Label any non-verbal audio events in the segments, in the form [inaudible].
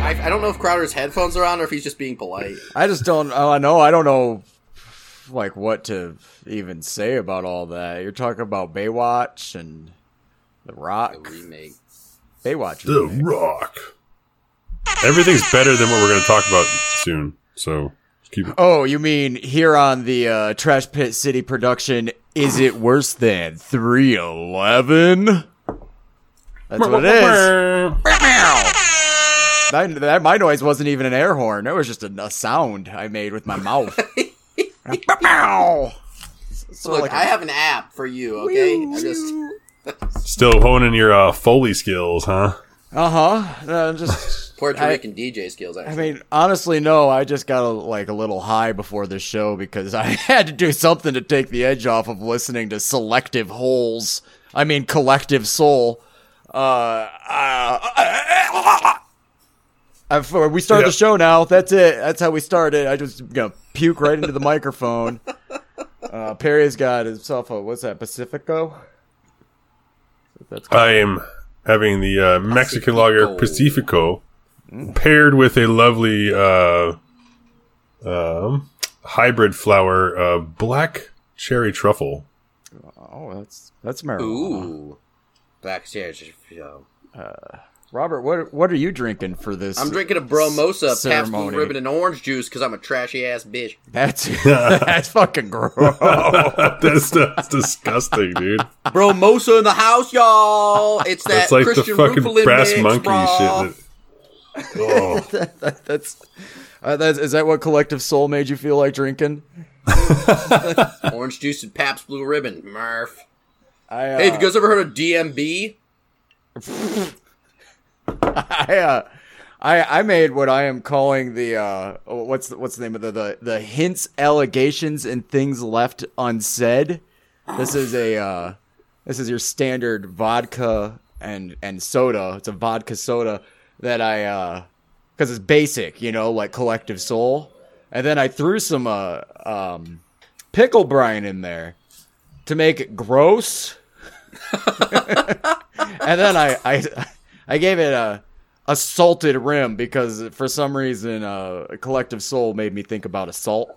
I, I don't know if Crowder's headphones are on or if he's just being polite. I just don't. Oh, I know. I don't know, like what to even say about all that. You're talking about Baywatch and The The Rock. remake. Baywatch. The remake. Rock. Everything's better than what we're going to talk about soon. So keep it. Oh, you mean here on the uh, Trash Pit City production? Is it worse than 311? That's what it is. [laughs] That, that my noise wasn't even an air horn. It was just a, a sound I made with my mouth. so Look, like I have an app for you, okay? I just Still honing your uh, Foley skills, huh? uh huh. Uh, just Puerto I- Rican DJ skills. I mean, honestly, no. I just got a, like a little high before this show because I had to do something to take the edge off of listening to selective holes. I mean, collective soul. Uh, uh, uh, for- we start Yeah. the show now. That's it. That's how we started. I just gonna puke right into the microphone. Uh, Perry's got himself a what's that Pacifico? That's I am having the uh, Mexican lager Pacifico paired with a lovely uh, um, hybrid flower uh, black cherry truffle. oh, that's that's marijuana. ooh, black chairs. yo. Robert, what what are you drinking for this? I'm drinking a Bromosa, Pabst Blue ceremony. Ribbon, and orange juice because I'm a trashy ass bitch. That's [laughs] that's fucking gross. [laughs] that's, that's disgusting, dude. Bromosa in the house, y'all. It's that That's like Christian the fucking Rufalin brass mix, monkey brah. shit. That, oh, [laughs] that's uh, that's is that what collective soul made you feel like drinking? Orange juice and Pabst Blue Ribbon, Murph. I uh, Hey, have you guys ever heard of DMB? [laughs] I, uh, I I made what I am calling the uh what's the, what's the name of the, the the hints, allegations, and things left unsaid. This is a uh, this is your standard vodka and and soda. It's a vodka soda that I uh because it's basic, you know, like collective soul. And then I threw some uh um pickle brine in there to make it gross. [laughs] and then I, I I gave it a a salted rim because for some reason uh collective soul made me think about a salt.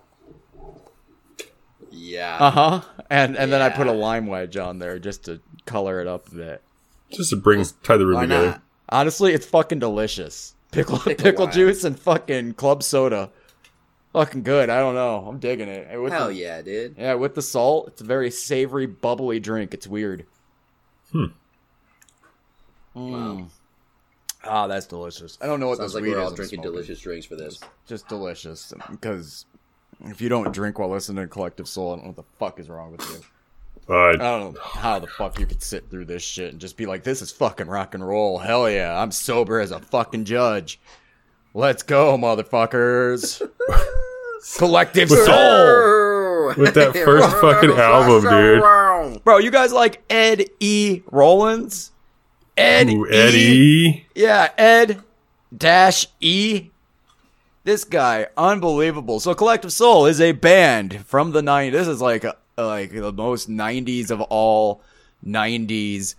Yeah. Uh huh. And and then I put a lime wedge on there just to color it up a bit. just to bring tie the room Why together. not? Honestly, it's fucking delicious. Pickle pickle, Pickle juice and fucking club soda. Fucking good. I don't know. I'm digging it. And with Hell the, yeah, dude. Yeah, with the salt, it's a very savory, bubbly drink. It's weird. Hmm. Mm. Ah, that's delicious. I don't know what Sounds this like weed we're is all I'm drinking smoking. delicious drinks for this. Just delicious. Because if you don't drink while listening to Collective Soul, I don't know what the fuck is wrong with you. Uh, I don't know how the fuck you could sit through this shit and just be like, this is fucking rock and roll. Hell yeah, I'm sober as a fucking judge. Let's go, motherfuckers. [laughs] Collective Soul. With that [laughs] first fucking album, dude. Bro, you guys like Ed E. Rollins? Ed Ooh, E. Eddie. Yeah, Ed dash E. This guy, unbelievable. So Collective Soul is a band from the 90s. This is like a, like the most 90s of all 90s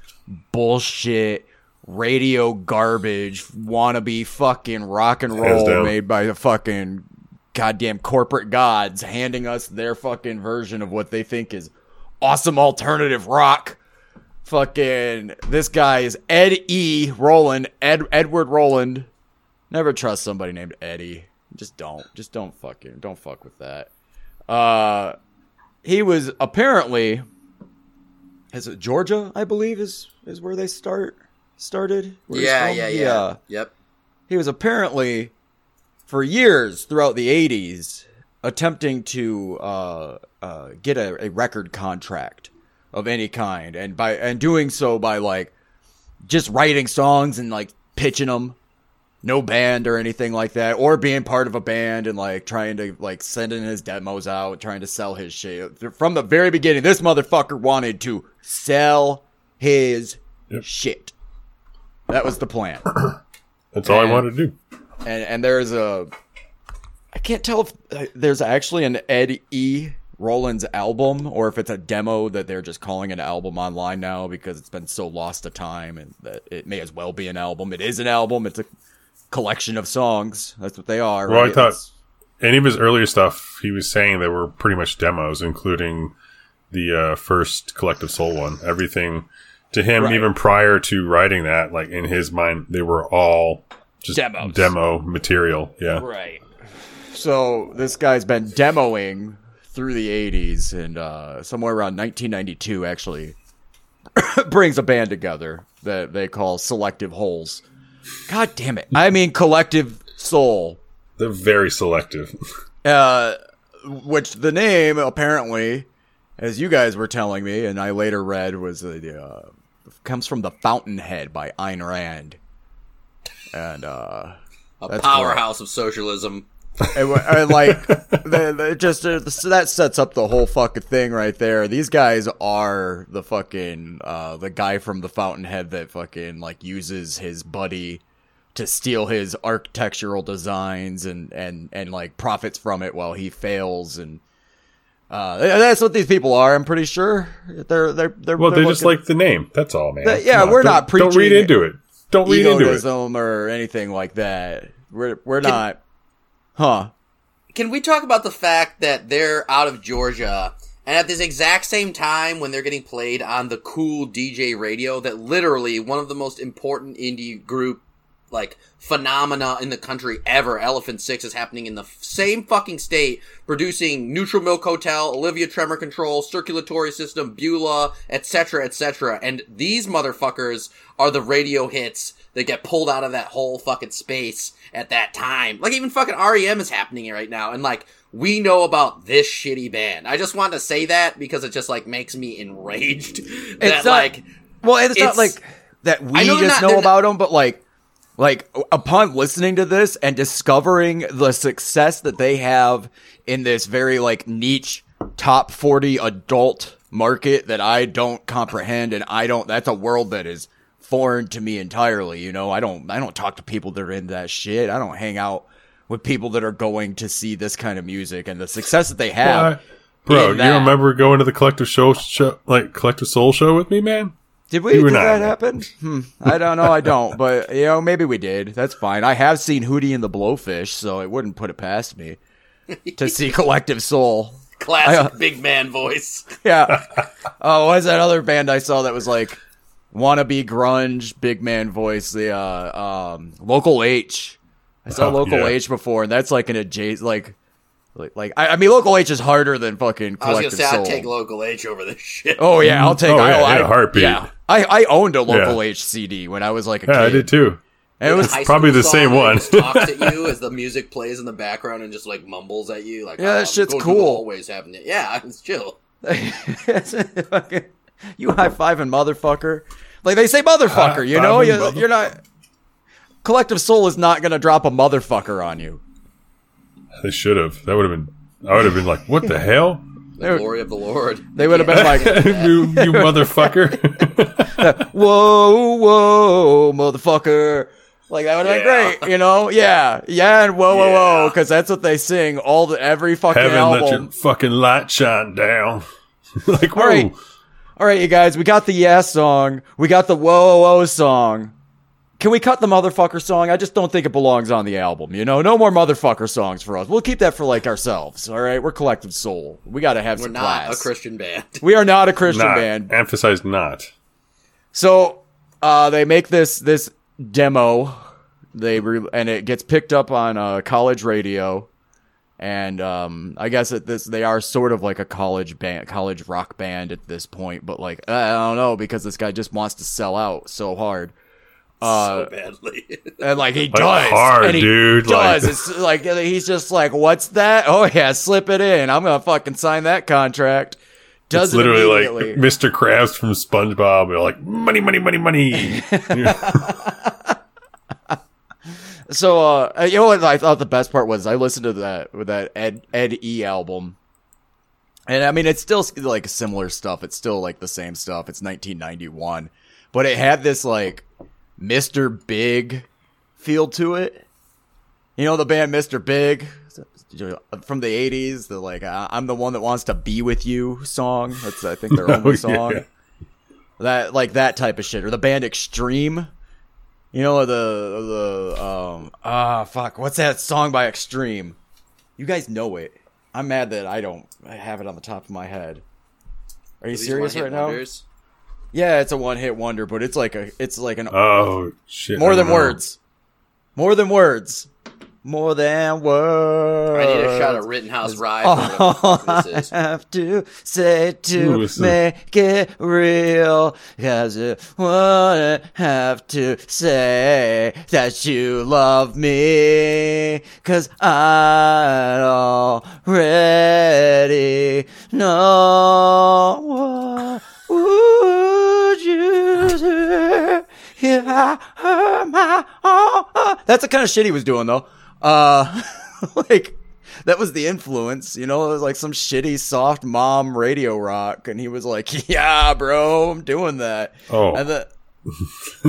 bullshit radio garbage wannabe fucking rock and roll made by the fucking goddamn corporate gods handing us their fucking version of what they think is awesome alternative rock fucking this guy is Ed E. Roland, Ed Edward Roland. Never trust somebody named Eddie. Just don't. Just don't fucking don't fuck with that. Uh he was apparently is it Georgia, I believe, is is where they start started? He's Yeah, yeah, yeah, Yep. He was apparently for years throughout the 80s attempting to uh, uh, get a, a record contract of any kind and by and doing so by like just writing songs and like pitching them no band or anything like that or being part of a band and like trying to like sending his demos out trying to sell his shit from the very beginning this motherfucker wanted to sell his Yep. shit that was the plan [clears throat] That's all I wanted to do. and and there's a I can't tell if uh, there's actually an Ed E. Roland's album or if it's a demo that they're just calling an album online now because it's been so lost to time and that it may as well be an album. It is an album. It's a collection of songs. That's what they are. Well, I right? thought- It's- Any of his earlier stuff, he was saying they were pretty much demos, including the uh, first Collective Soul one. Everything to him, Right. even prior to writing that, like in his mind, they were all just Demos. demo material. Yeah. Right. So this guy's been demoing through the 80s and uh, somewhere around 1992 actually [coughs] brings a band together that they call Selective Holes. God damn it. I mean Collective Soul. They're very selective. [laughs] Uh, which the name apparently as you guys were telling me and I later read was the uh, comes from the Fountainhead by Ayn Rand. And uh A That's powerhouse of socialism. And, and like, the, the, just uh, that sets up the whole fucking thing right there. These guys are the fucking uh, the guy from the Fountainhead that fucking like uses his buddy to steal his architectural designs and and and like profits from it while he fails and. Uh, that's what these people are. I'm pretty sure they're they're they're Well, they're they're just looking- like the name. That's all, man. That- yeah, on, we're not Don't read into it. Don't read into it. or anything like that. We're we're not, huh? Can we talk about the fact that they're out of Georgia and at this exact same time when they're getting played on the cool DJ radio that literally one of the most important indie group like phenomena in the country ever, Elephant Six, is happening in the same fucking state, producing Neutral Milk Hotel, Olivia Tremor Control, Circulatory System, Beulah, etc., etc. And these motherfuckers are the radio hits that get pulled out of that whole fucking space at that time. Like even fucking REM is happening right now, and like we know about this shitty band. I just wanted to say that because it just like makes me enraged. that not- like Well, and it's, not like that we know just not- know about them, but like, like upon listening to this and discovering the success that they have in this very like niche top 40 adult market that I don't comprehend and I don't, that's a world that is foreign to me entirely. You know, I don't, I don't talk to people that are into that shit. I don't hang out with people that are going to see this kind of music and the success that they have. Uh, Bro, you that. remember going to the collective show, show, like collective soul show with me, man? Did we? Did that in happen? Hmm. I don't know. I don't. But you know, maybe we did. That's fine. I have seen Hootie and the Blowfish, so it wouldn't put it past me to see [laughs] Collective Soul. classic I, uh, big man voice. Yeah. Oh, [laughs] what was that other band I saw that was like wannabe grunge, big man voice? The uh, um, Local H. I saw [laughs] Oh, Local yeah. H before, and that's like an adjacent, like, like, like I, I mean, Local H is harder than fucking I was gonna say Soul. I'd take local H over this shit. Oh yeah, I'll take. Oh, yeah, I, in a I- heartbeat. Yeah, I, I owned a local Yeah. H CD when I was like a Yeah, kid. I did too. And it was High probably the same one. talks at you [laughs] as the music plays in the background and just like mumbles at you. Like, Yeah, oh, that I'm shit's going cool. Always having it. Yeah, [laughs] it's chill. you high fiving motherfucker. Like they say motherfucker, uh, you know? You, mother- you're not. Collective Soul is not going to drop a motherfucker on you. They should have. That would have been. I would have been like, "What the hell, They would, Glory of the Lord. they would have been like, [laughs] you, you [laughs] motherfucker!" [laughs] whoa, whoa, motherfucker. Like that would have Yeah. been great, you know? Yeah, yeah, and whoa, whoa, whoa, because that's what they sing all the every fucking Heaven, let album. your fucking light shine down. like, whoa. All right. All right, you guys, we got the yeah song. We got the whoa whoa whoa song. Can we cut the motherfucker song? I just don't think it belongs on the album. You know, no more motherfucker songs for us. We'll keep that for like ourselves. All right, we're collective soul. We got to have We're some not class. a Christian band. we are not a Christian Not. band. Emphasize not. So uh, they make this this demo, they re- and it gets picked up on uh, college radio, and um, I guess at this they are sort of like a college band, college rock band at this point. But like I don't know because this guy just wants to sell out so hard. Uh, so badly. [laughs] and like he does, hard, and he dude, like- Does it's [laughs] like he's just like, what's that? [laughs] Oh yeah, slip it in. I'm gonna fucking sign that contract. Does It's it literally like Mr. Krabs from SpongeBob. They're like, money, money, money, money. So, uh, you know what I thought the best part was? I listened to that with that Ed Ed E album, and I mean it's still like similar stuff. It's still like the same stuff. It's 1991, but it had this like Mr. Big feel to it. You know the band Mr. Big from the 80s. The like I'm the one that wants to be with you song. That's I think their [laughs] only Oh, song. yeah. That like that type of shit, or the band Extreme. You know the the um Ah, fuck. What's that song by Extreme? You guys know it. I'm mad that I don't have it on the top of my head. Are you These serious one-hit right now? wonders. Yeah, it's a one-hit wonder, but it's like a, it's like an Oh shit! more I than know. words, more than words, more than words. I need a shot of Rittenhouse Rye. All for whatever the fuck this is. I have to say to Ooh, this is- make it real, cause you wouldn't have to say that you love me, cause I already know what would you say if I heard my own. That's the kind of shit he was doing though. Uh, [laughs] like, that was the influence, you know, it was like some shitty soft mom radio rock, and he was like, [laughs] "Yeah, bro, I'm doing that." Oh. and then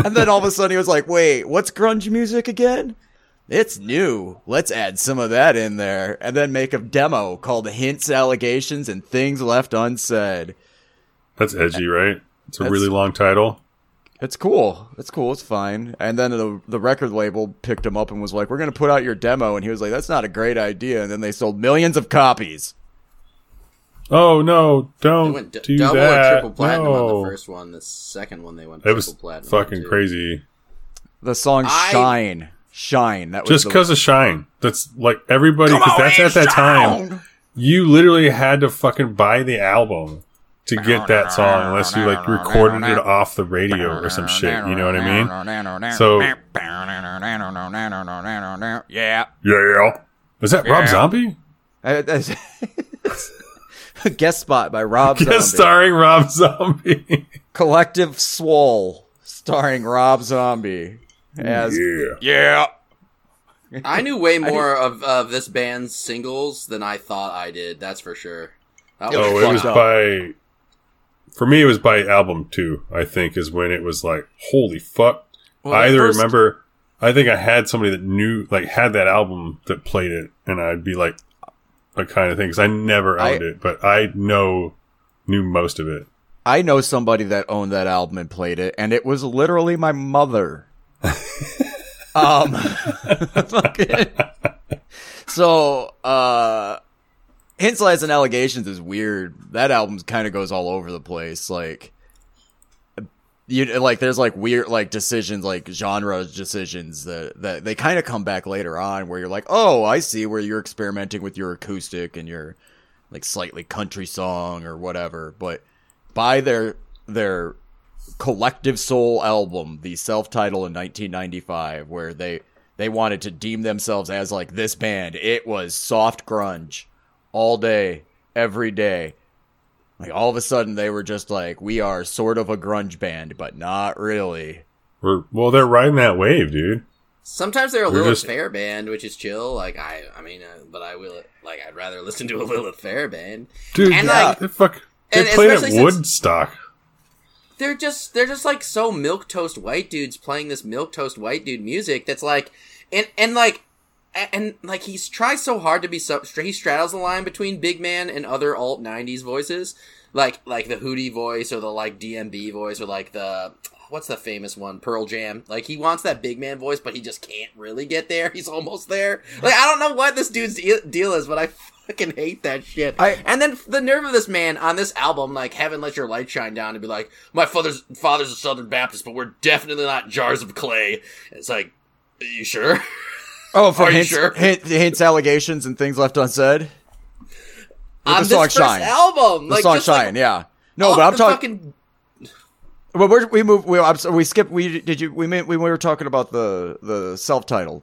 and then all of a sudden he was like, "Wait, what's grunge music again?" It's new. Let's add some of that in there, and then make a demo called "Hints, Allegations, and Things Left Unsaid." That's edgy, right? It's a That's- really long title. It's cool. It's cool. It's fine. And then the the record label picked him up and was like, "We're gonna put out your demo," and he was like, "That's not a great idea." And then they sold millions of copies. Oh no! Don't went d- do double that. or triple platinum no. on the first one. The second one they went platinum. It triple was platinum. fucking too. crazy. The song I- "Shine," "Shine." That was Just because of Shine. That's like everybody, Come because on that's at that time. You literally had to fucking buy the album to get that song unless you like recorded it off the radio or some shit. You know what I mean? So- [laughs] yeah. Yeah. Is that Rob Zombie? Uh, [laughs] Guest spot by Rob Zombie. Guest starring Rob Zombie. Collective Swole, starring Rob Zombie as yeah. yeah. I knew way [laughs] more of, of this band's singles than I thought I did. That's for sure. That was Oh, it was by. For me, it was by album two. I think is when it was like, holy fuck. Well, I either first- remember. I think I had somebody that knew, like, had that album that played it, and I'd be like, a kind of thing because I never I- owned it, but I know knew most of it. I know somebody that owned that album and played it, and it was literally my mother. [laughs] um, [laughs] so, uh, Lies, and Allegations is weird. That album kind of goes all over the place. Like, you like, there's like weird like decisions, like genre decisions that that they kind of come back later on, where you're like, oh, I see where you're experimenting with your acoustic and your like slightly country song or whatever, but by their their collective soul album, the self-titled in 1995, where they they wanted to deem themselves as like this band. It was soft grunge all day, every day. Like all of a sudden they were just like, we are sort of a grunge band, but not really. We're, well, they're riding that wave, dude. Sometimes they're a We're Lilith just- Fair band, which is chill. Like I, I mean, uh, but I will like I'd rather listen to a [laughs] Lilith Fair band. Dude, And, yeah, like- they fuck. They and played at Woodstock. They're just they're just like so milk toast white dudes playing this milk toast white dude music that's like and and like and, like he's tries so hard to be so he straddles the line between big man and other alt 90s voices. Like like the hootie voice or the like dmb voice or like the what's the famous one? Pearl jam. Like he wants that big man voice but he just can't really get there. [laughs] He's almost there. Like i don't know what this dude's deal, deal is but i fucking hate that shit. I- and then the nerve of this man on this album like heaven let your light shine down and be like my father's father's a southern baptist but we're definitely not jars of clay. It's like you sure [laughs] Oh, for hints, sure? hint, hints, allegations, and things left unsaid. With on the song this first Shine. album The like song just, like, Shine, yeah. No, but I'm talking. fucking Well, we're, we moved. We, I'm, we skipped. We did you? We meant we were talking about the the self titled,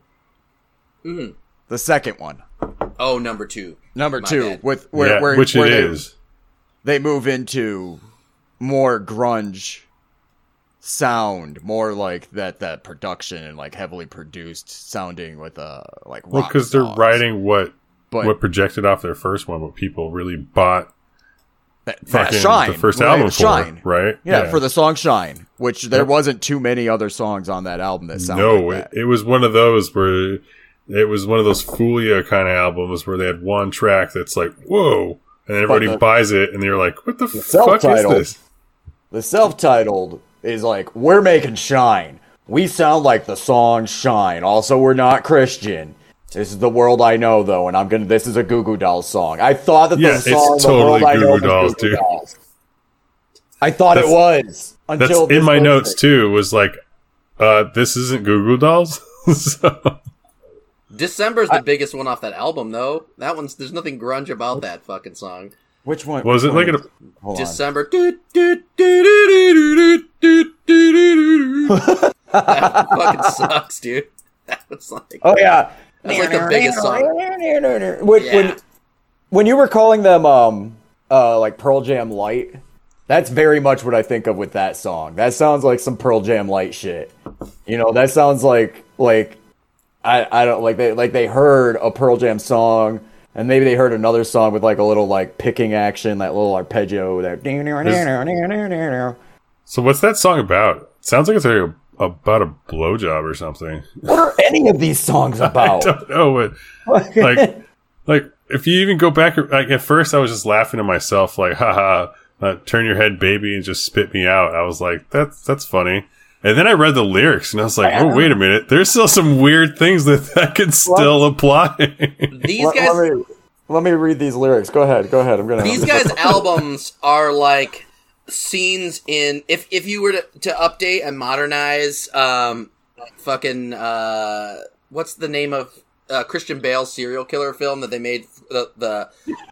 Mhm. the second one, oh number two number My two, bad. with where yeah, where which where it they, is. they move into more grunge sound, more like that that production and like heavily produced sounding with uh like Well, because they're writing what but what projected off their first one, what people really bought that, fucking shine the first right, album for, shine. right? Yeah, for the song "Shine," which there Yep. wasn't too many other songs on that album that sound no, like it, that. it was one of those where it was one of those Fulia kind of albums where they had one track that's like whoa, and everybody the- buys it, and they're like, "What the, fuck is this?" The self-titled is like, "We're making shine. We sound like the song Shine. Also, we're not Christian. This is the world I know, though, and I'm gonna. This is a Goo Goo Dolls song. I thought that Yeah, the it's song "The totally World I Goo Know" Goo was Dolls, Goo Goo dude. Dolls. I thought it That's- was That's until in my was notes it. too. Was like, uh, this isn't Goo Goo Dolls. [laughs] so, December's the biggest one off that album, though. That one's there's nothing grunge about that fucking song. Which one? Was it like a December? fucking sucks, dude. That was like oh yeah, that's like the biggest song. When when you were calling them um uh like Pearl Jam light, that's very much what I think of with that song. That sounds like some Pearl Jam light shit. You know, that sounds like like I I don't like they like they heard a Pearl Jam song and maybe they heard another song with like a little like picking action, that little arpeggio that so what's that song about? Sounds like it's like a, about a blowjob or something. What are any of these songs [laughs] I about? don't know, but like, [laughs] like if you even go back, like at first I was just laughing to myself, like, haha, uh, turn your head, baby, and just spit me out. I was like, that's that's funny. And then I read the lyrics, and I was like, oh wait a minute, there's still some weird things that [laughs] that could still apply. [laughs] These let, guys let me let me read these lyrics. Go ahead, go ahead. I'm gonna these guys' [laughs] albums are like scenes in if if you were to, to update and modernize um fucking uh what's the name of uh, Christian Bale's serial killer film that they made the, the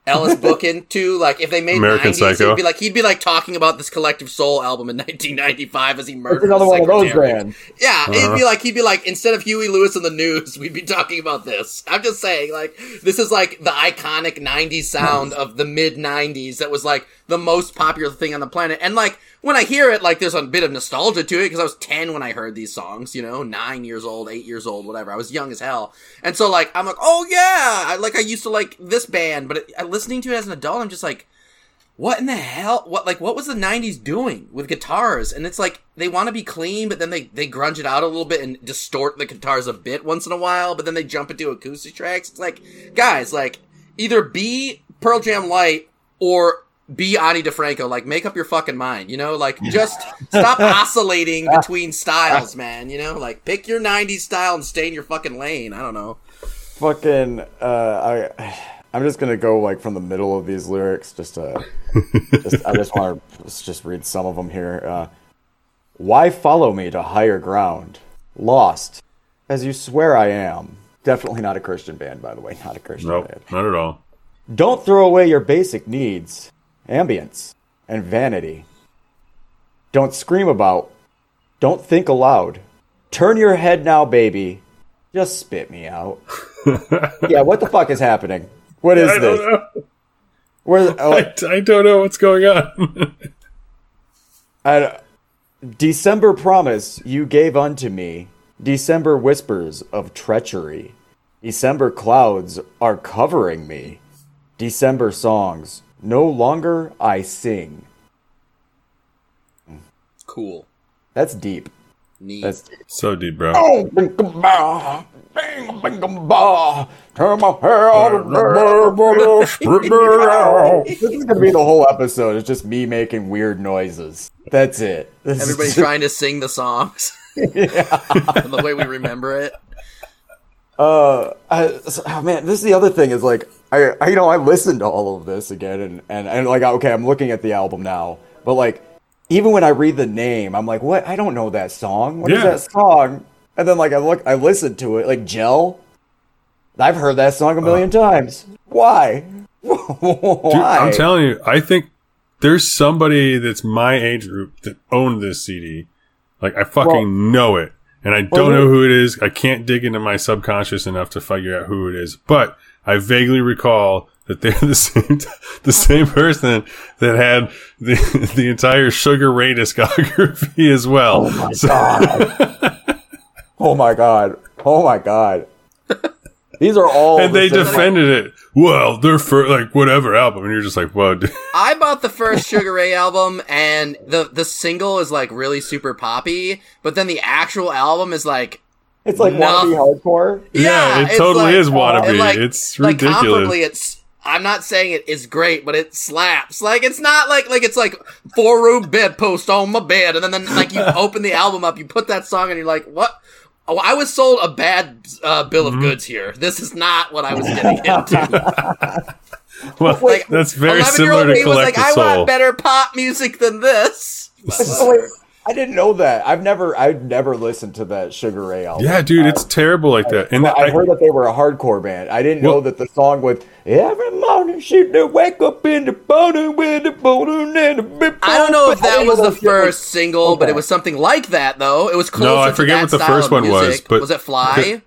Ellis book into like if they made American 90s Psycho. it'd be like he'd be like talking about this collective soul album in [laughs] 1995 as he murdered It's another his one of those secretary. bands. Yeah, it'd Uh-huh. be like he'd be like instead of Huey Lewis and the News, we'd be talking about this. I'm just saying, like this is like the iconic '90s sound of the mid '90s that was like the most popular thing on the planet. And like when I hear it, like there's a bit of nostalgia to it because I was 10 when I heard these songs. You know, nine years old, eight years old, whatever. I was young as hell, and so like I'm like, oh yeah, I like I used to like this band, but it, listening to it as an adult, I'm just like what in the hell what like what was the 90s doing with guitars and it's like they want to be clean but then they they grunge it out a little bit and distort the guitars a bit once in a while but then they jump into acoustic tracks it's like guys like either be pearl jam light or be Ani DiFranco. Like make up your fucking mind you know? Like just stop [laughs] oscillating between styles man you know? Like pick your 90s style and stay in your fucking lane. I don't know. Fucking uh i i'm just gonna go like from the middle of these lyrics just to just, i just want to let's [laughs] just read some of them here uh why follow me to higher ground? Lost as you swear i am. Definitely not a christian band by the way not a christian nope, band. not at all. don't throw away your basic needs ambience and vanity don't scream about don't think aloud turn your head now baby just spit me out [laughs] yeah, what the fuck is happening? What is I this? don't know. Where? Oh, I, I don't know what's going on. I- December promise you gave unto me. December whispers of treachery. December clouds are covering me. December songs no longer I sing. cool That's deep. neat That's so deep, bro. Oh, bing, bah, bing, bing, bah, turn my hair out of the- This is gonna be the whole episode. It's just me making weird noises. That's it. This is everybody's just- trying to sing the songs [laughs] the way we remember it Uh, I, so- oh man, this is the other thing is like I, I, you know, I listened to all of this again, and and and like okay, I'm looking at the album now, but like even when I read the name, I'm like, what? I don't know that song. What is Yeah. that song? And then like I look, I listened to it, like Gel. I've heard that song a uh-huh. million times. Why? Why? [laughs] Dude, I'm telling you, I think there's somebody that's my age group that owned this CD. Like I fucking Well- know it, and I don't Well, know who it is. I can't dig into my subconscious enough to figure out who it is, but I vaguely recall that they're the [laughs] same the same person that had the the entire Sugar Ray discography as well. Oh my So- god! [laughs] oh my god! Oh my god! These are all and the they same- defended it. Well, they're for like whatever album, and you're just like, whoa. dude. [laughs] I bought the first Sugar Ray album, and the the single is like really super poppy, but then the actual album is like It's like No. wannabe hardcore. Yeah, it totally like- is wannabe. and, like- It's like ridiculous. comparably, it's I'm not saying it is great, but it slaps. Like it's not like like it's like four room bedpost on my bed, and then, then like you [laughs] open the album up, you put that song, and you're like, what? Oh, I was sold a bad uh, bill of goods here. This is not what I was getting into. [laughs] Well, Like, that's very 11 similar to me was like, Collective I want better pop music than this. Wait, I didn't know that. I've never, I've never listened to that Sugar Ray album. Yeah, dude, it's terrible like that. And Well, I, I heard that they were a hardcore band. I didn't know that the song with "Every morning she do wake up in the morning with the morning and the big I don't know if that was the that shit was- first single, but it was something like that, though. It was closer. I to forget that what the first of one was, but- was it Fly?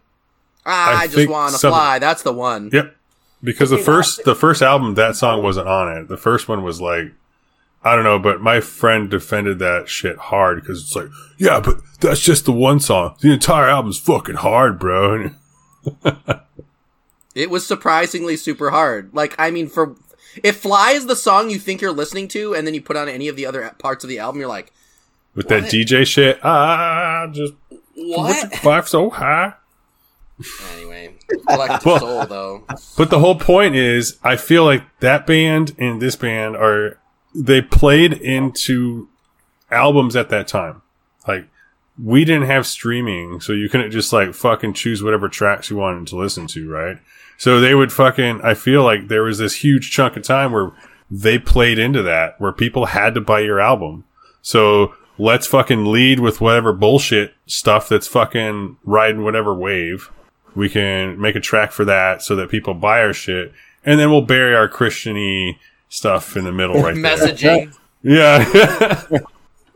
Ah, I I, just want to fly. That's the one. Yep. Because the first the first album that song wasn't on it. The first one was like I don't know, but my friend defended that shit hard because it's like, yeah, but that's just the one song. The entire album's fucking hard, bro. [laughs] It was surprisingly super hard. Like, I mean, for if "Fly" is the song you think you're listening to, and then you put on any of the other parts of the album, you're like, with that DJ shit, ah, just "What?" five so high. anyway, collective Well- soul though. But the whole point is, I feel like that band and this band are they played into albums at that time. Like we didn't have streaming, so you couldn't just like fucking choose whatever tracks you wanted to listen to, right? So they would fucking. I feel like there was this huge chunk of time where they played into that, where people had to buy your album. So let's fucking lead with whatever bullshit stuff that's fucking riding whatever wave. We can make a track for that so that people buy our shit, and then we'll bury our Christiany stuff in the middle right there. Messaging. Yeah.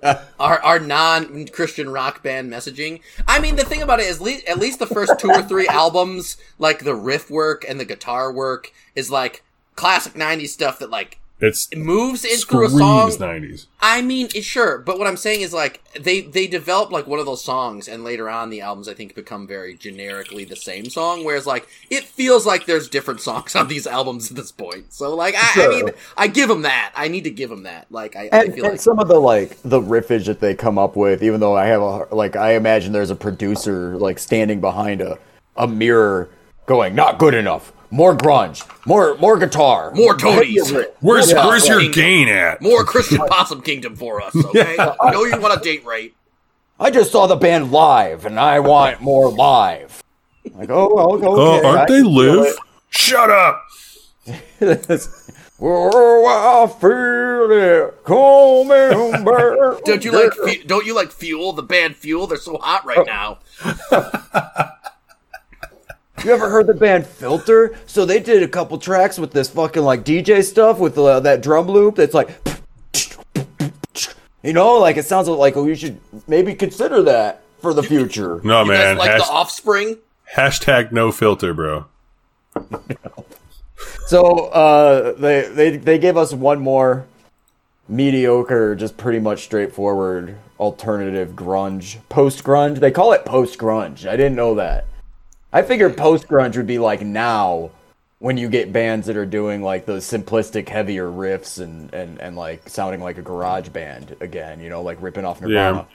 [laughs] our our non Christian rock band messaging. I mean, the thing about it is, le- at least the first two or three albums, like the riff work and the guitar work, is like classic '90s stuff that like it's moves in through a song. screams nineties. I mean, it, sure, but what I'm saying is like they they develop like one of those songs, and later on the albums I think become very generically the same song. Whereas like it feels like there's different [laughs] songs on these albums at this point. So like I, I mean, I give them that. I need to give them that. Like I, I And, feel and like some of the like the riffage that they come up with, even though I have a like, I imagine there's a producer like standing behind a a mirror, going, "Not good enough. More grunge. More more guitar. More Tonys. Where's Yeah. Where's your Fucking- gain at? more Christian Possum Kingdom for us. [laughs] Okay, I know you want a date rate. I just saw the band live, and I want more live." Like, oh, oh, okay. Oh, I aren't they live? Shut up. [laughs] oh, I feel it coming back. Don't you like? Don't you like Fuel? The band Fuel? They're so hot right oh. now. [laughs] You ever heard the band Filter? So they did a couple tracks with this fucking like DJ stuff with uh, that drum loop that's like, you know, like it sounds like oh, you should maybe consider that for the future. No You man. guys like Hash- the Offspring? hashtag no filter, bro. [laughs] So uh, they they they gave us one more mediocre, just pretty much straightforward alternative grunge, post grunge. They call it post grunge. I didn't know that. I figured post grunge would be like now when you get bands that are doing like those simplistic, heavier riffs and and and like sounding like a garage band again. You know, like ripping off Nirvana.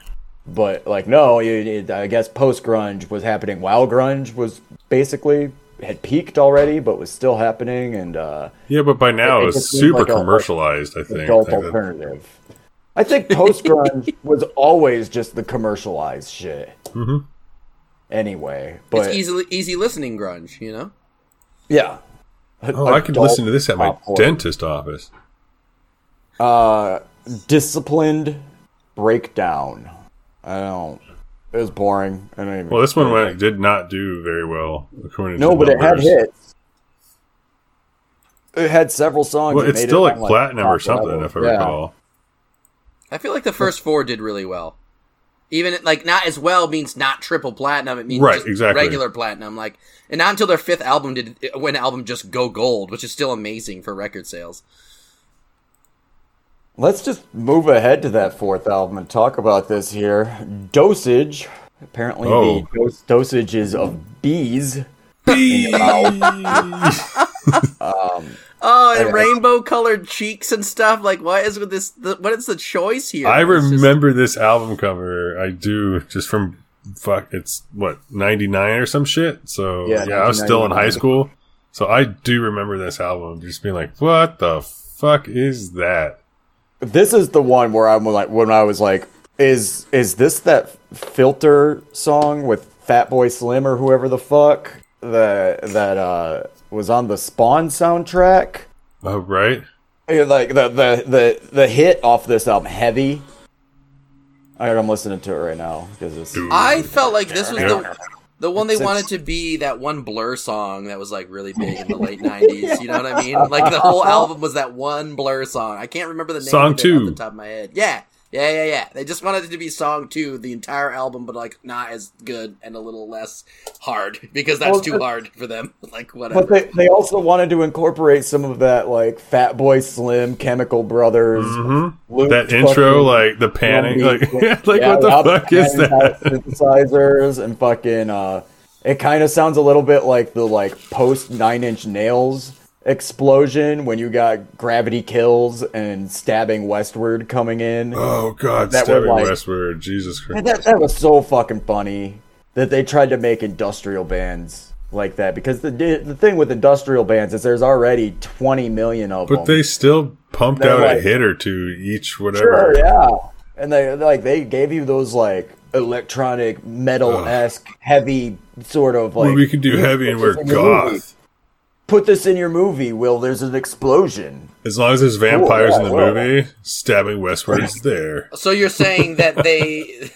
But like no, you, it, I guess post grunge was happening while grunge was basically had peaked already, but was still happening and uh, Yeah, but by now It it's just super like a- commercialized. I think. adult Like that- alternative. I think post grunge [laughs] was always just the commercialized shit. Mm-hmm. Anyway, but it's easily easy listening grunge. You know. yeah. Oh, I could listen to this at my pop punk. dentist office. Uh, disciplined breakdown. I don't. It was boring. I don't even. Well, this one went, did not do very well according no, to No, but it had numbers. hits. It had several songs. Well, it's made still it like on, platinum or something, level. if I Yeah. recall. I feel like the first four did really well. Even like not as well means not triple platinum. It means Right, just exactly. regular platinum. Like, and not until their fifth album did when album just go gold, which is still amazing for record sales. Let's just move ahead to that fourth album and talk about this here. Dosage. Apparently, Oh. the dos- dosage is of bees. [laughs] Um, Oh, and rainbow colored cheeks and stuff. Like, what is with this? The, what is the choice here? I It's just- remember this album cover. I do just from fuck. It's what ninety nine or some shit. So Yeah, yeah, I was still in high school. So I do remember this album just being like, what the fuck is that? This is the one where I'm like, when I was like, is is this that filter song with Fatboy Slim or whoever the fuck that that uh was on the Spawn soundtrack? Oh, right. Like the the the the hit off this album, Heavy. Alright, I'm listening to it right now because it's I felt like this was the the one they It's- wanted to be that one Blur song that was like really big in the late [laughs] '90s. You know what I mean? Like the whole album was that one Blur song. I can't remember the name Song of it two. off the top of my head. Yeah, yeah, yeah, yeah. They just wanted it to be song two, the entire album, but like not as good and a little less hard [laughs] because that's Well, too hard for them. [laughs] Like whatever. But they, they also wanted to incorporate some of that like Fatboy Slim, Chemical Brothers, Mm-hmm. That intro, like the panic, Rumby. like, [laughs] like Yeah, what the loud fuck is that? Synthesizers and fucking. Uh, it kind of sounds a little bit like the like post Nine Inch Nails explosion when you got Gravity Kills and Stabbing Westward coming in. Oh god, That stabbing like- westward, Jesus Christ! That, that was so fucking funny that they tried to make industrial bands like that because the the thing with industrial bands is there's already 20 million of But them. But they still pumped They're out a hit or two each, whatever. Sure, yeah. And they like they gave you those like electronic metal esque heavy sort of like Well, we can do heavy and wear put this movie. goth. Put this in your movie, Will. There's an explosion. As long as there's vampires yeah, in the well. movie, stabbing westward is there. [laughs] So you're saying that they.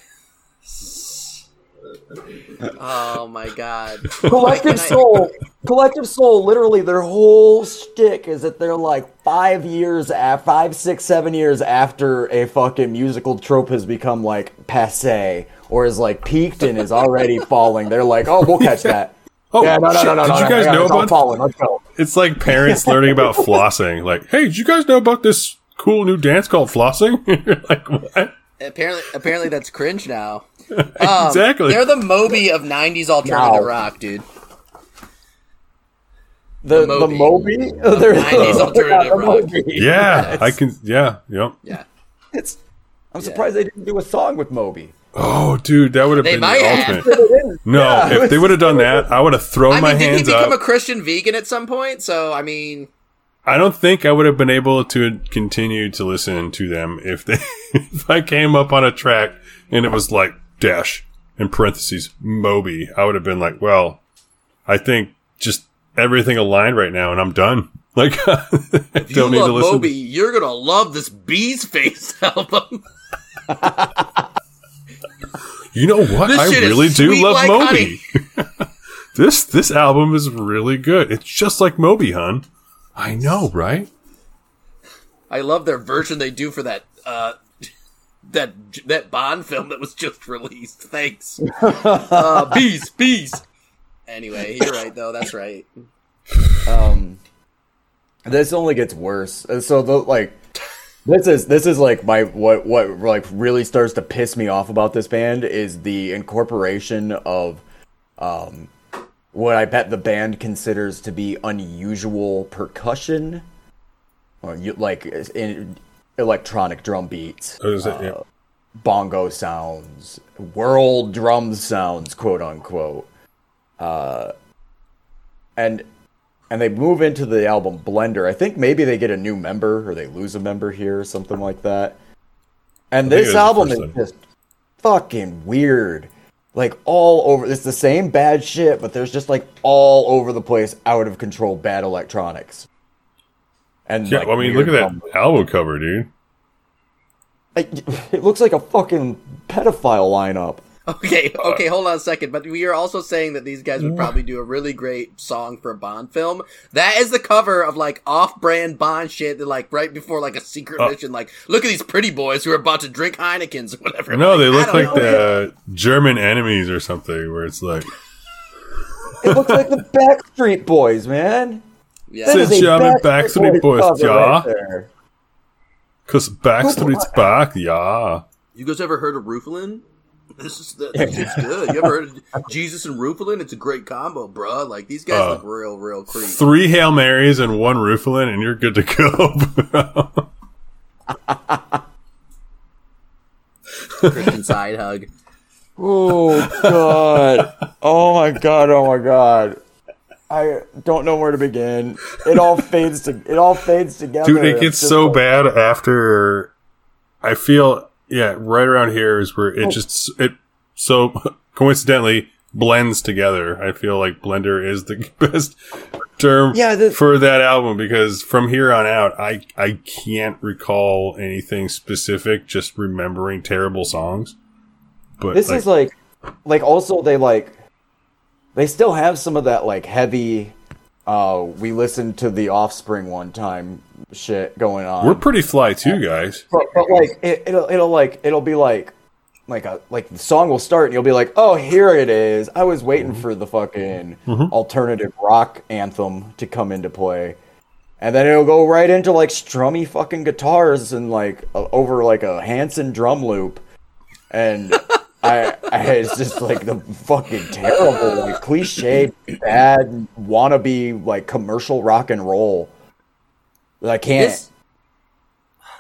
oh my god! Collective Soul, Collective Soul, literally their whole shtick is that they're like five years, af- five, six, seven years after a fucking musical trope has become like passe or is like peaked and is already falling. They're like, oh, we'll catch [laughs] that. Oh, yeah, no, no, shit, no, no, did no, you guys no, know it's all about? falling? Let's go. It's like parents learning about [laughs] flossing. Like, hey, did you guys know about this cool new dance called flossing? [laughs] Like, what? Apparently, apparently that's cringe now. [laughs] Um, Exactly. They're the Moby of '90s alternative Now. rock, dude. The The the Moby. Moby, They're- 90s alternative the rock. Moby. Yeah, I can. Yeah, yep. Yeah. It's. I'm surprised they didn't do a song with Moby. Oh, dude, that would have They been might the have. ultimate. No, Yeah, if they would have done that, I would have thrown I my mean, did he hands become up. a Christian vegan at some point? So, I mean, I don't think I would have been able to continue to listen to them if they [laughs] if I came up on a track and it was like dash in parentheses Moby. I would have been like, well, I think just everything aligned right now, and I'm done. [laughs] Like, [laughs] I if you don't need to love listen. Moby, you're gonna love this Bee's Face album. You know what? This I really do love like Moby. [laughs] this this album is really good. It's just like Moby, hun. I know, right? I love their version they do for that uh, [laughs] that that Bond film that was just released. Thanks, [laughs] uh, bees, bees. Anyway, you're right though. That's right. Um, this only gets worse. And So the like, this is this is like my what what like really starts to piss me off about this band is the incorporation of, um, what I bet the band considers to be unusual percussion, or you like in electronic drum beats Oh, it- yeah. bongo sounds, world drum sounds, quote unquote. Uh, and and they move into the album Blender. I think maybe they get a new member or they lose a member here or something like that. And think it was this album is just fucking weird. Like all over it's the same bad shit, but there's just like all over the place out of control bad electronics. And Yeah, like, well, I mean, look at that drum- album cover, dude. Like, [laughs] it looks like a fucking pedophile lineup. Okay, [laughs] okay, hold on a second. But we are also saying that these guys would probably do a really great song for a Bond film. That is the cover of like off-brand Bond shit. That like right before like a secret Uh, mission. Like, look at these pretty boys who are about to drink Heinekens or whatever. No, they look like know. the German enemies or something, where it's like, It looks like the Backstreet Boys, man. Yeah. That is a German Backstreet Boys, cover yeah. right cause Backstreet's back, yeah. You guys ever heard of Rufalin? This is the, this shit's [laughs] good. You ever heard of Jesus and Rufalin? It's a great combo, bro. Like these guys Uh, look real, real creepy. Three Hail Marys and one Rufalin, and you're good to go, bro. Christian side hug. Oh god. Oh my god. Oh my god. I don't know where to begin. It all fades to it all fades together. Dude, it gets so like- bad after. I feel yeah, right around here is where Oh. it just it so [laughs] coincidentally blends together. I feel like blender is the [laughs] best term Yeah, the- for that album because from here on out, I I can't recall anything specific. Just remembering terrible songs. But This like, is like like also they like they still have some of that like heavy uh we listened to the offspring one time shit going on. we're pretty fly too, guys. but, but like it, it'll it'll like it'll be like like a like the song will start and you'll be like, oh here it is. I was waiting for the fucking alternative rock anthem to come into play. And then it'll go right into like strummy fucking guitars and like over like a Hanson drum loop. And [laughs] I, I it's just like the fucking terrible, like cliche, bad wannabe like commercial rock and roll. I can't. This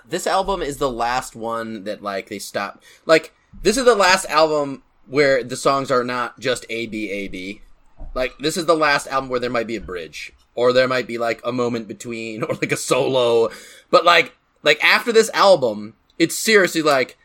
this album is the last one that like they stopped. Like this is the last album where the songs are not just A B A B. Like this is the last album where there might be a bridge or there might be like a moment between [laughs] or like a solo. But like like after this album, it's seriously like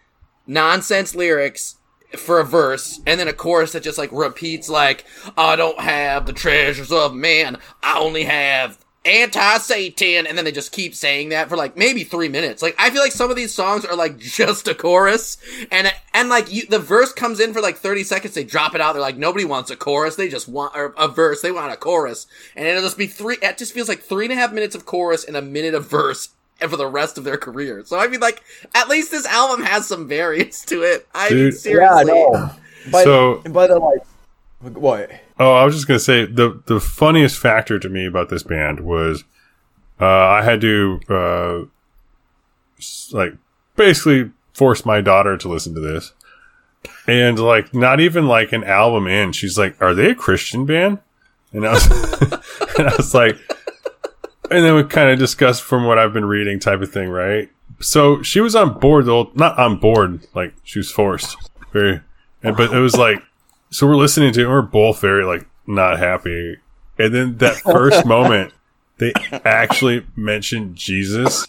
nonsense lyrics for a verse and then a chorus that just like repeats like I don't have the treasures of man. I only have anti-satan and then they just keep saying that for like maybe three minutes like i feel like some of these songs are like [laughs] just a chorus and and like you the verse comes in for like 30 seconds they drop it out they're like nobody wants a chorus they just want a verse they want a chorus and it'll just be three it just feels like three and a half minutes of chorus and a minute of verse for the rest of their career so i mean like at least this album has some variance to it i mean, Dude. yeah, seriously no. But, So- but uh, like, what? Oh, I was just gonna say the the funniest factor to me about this band was uh, I had to uh, like basically force my daughter to listen to this, and like not even like an album in, she's like, "Are they a Christian band?" And I was [laughs] and I was like, and then we kind of discussed from what I've been reading, type of thing, right? So she was on board though, not on board, like she was forced, very, and but it was like so we're listening to it and we're both very like not happy. And then that first [laughs] moment they actually mentioned jesus.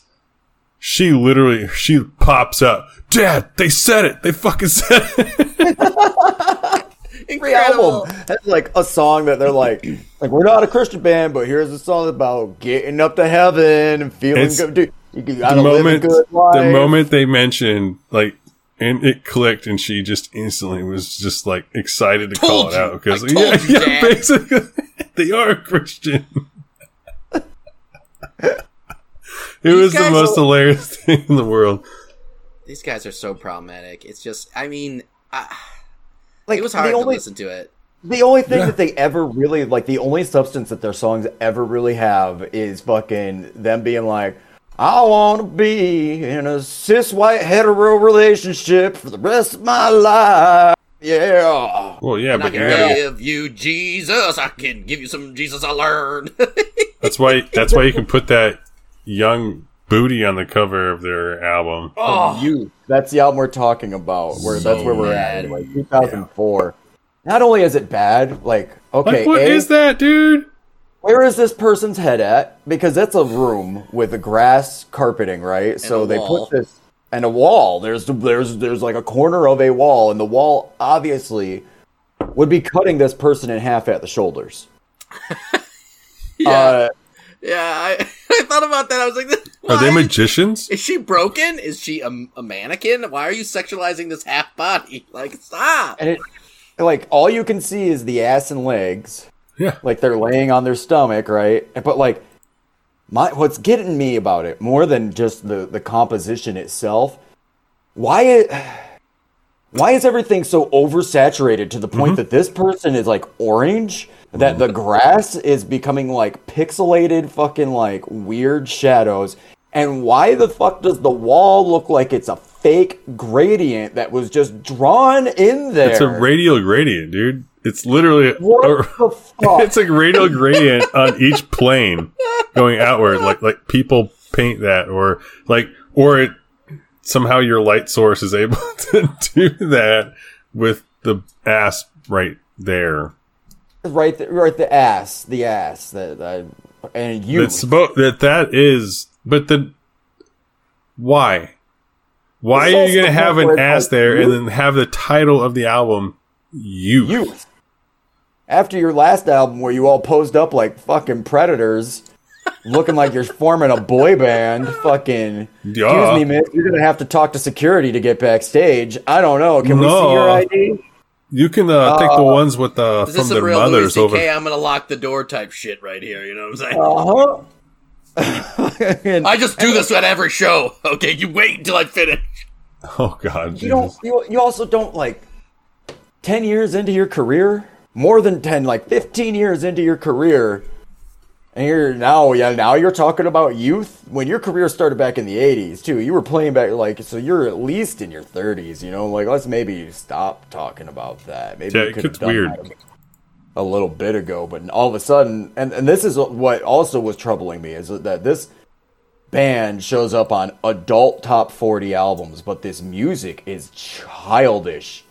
She literally she pops up. Dad they said it. They fucking said it [laughs] Every incredible. Album has like a song that they're like, [clears throat] like we're not a Christian band, but here's a song about getting up to heaven and feeling It's- good. Dude, you the gotta live a moment good life. the moment they mentioned like and it clicked and she just instantly was just like excited to call Told it out because I yeah, you, yeah basically [laughs] they are a christian. [laughs] It was the most will- hilarious [laughs] thing in the world. These guys are so problematic. It's just i mean I, like, it was the hard to only, listen to it The only thing Yeah. that they ever really like, the only substance that their songs ever really have is fucking them being like, "I want to be in a cis white hetero relationship for the rest of my life." Yeah. well yeah And I but you can gotta give you Jesus. I can give you some Jesus I learned. [laughs] That's why. That's why you can put that young booty on the cover of their album. oh, You. That's the album we're talking about. Where that's where we're bad. at. Like 2004. Not only is it bad, like okay, like, what A, is that, dude? where is this person's head at? Because that's a room with a grass carpeting, right? so they wall. put this and a wall. There's there's there's like a corner of a wall, and the wall obviously would be cutting this person in half at the shoulders. [laughs] yeah, Uh, yeah. I, [laughs] I thought about that. I was like, Are they magicians? Is she broken? Is she a, a mannequin? Why are you sexualizing this half body? [laughs] Like, stop. and it like all you can see is the ass and legs. Yeah. like they're laying on their stomach, right? But like, my what's getting me about it more than just the the composition itself. Why it, [sighs] why is everything so oversaturated to the point mm-hmm. that this person is like orange? That mm-hmm. the grass is becoming like pixelated, fucking like weird shadows. And why the fuck does the wall look like it's a fake gradient that was just drawn in there? It's a radial gradient, dude. It's literally What a, the [laughs] fuck? it's a radial gradient on each plane [laughs] going outward. Like like people paint that, or like or it somehow your light source is able [laughs] to do that with the ass right there. right, the, right, the ass, the ass that, that and you. That's supposed that that is, but the why? Why It's are you gonna have an ass like, there and then have the title of the album "Youth"? youth. After your last album, where you all posed up like fucking predators, looking like you're forming a boy band, fucking. Yeah. Excuse me, miss. You're gonna have to talk to security to get backstage. I don't know. Can we No. see your ID? You can uh, take the ones with uh, from this their some real Louis mothers over. C.K. I'm gonna lock the door type shit right here. You know what I'm saying? Uh huh. And [laughs] I just do this at every show. Okay, you wait until I finish. Oh God, you don't. You, you also don't like. Ten years into your career, more than ten, like fifteen years into your career, and you're now, yeah, now you're talking about youth. When your career started back in the '80s, too, you were playing back like so. You're at least in your 30s. You know, like let's maybe stop talking about that. Maybe Yeah, it could have gets weird. that a little bit ago, but all of a sudden, and, and this is what also was troubling me is that this band shows up on adult top 40 albums, but this music is childish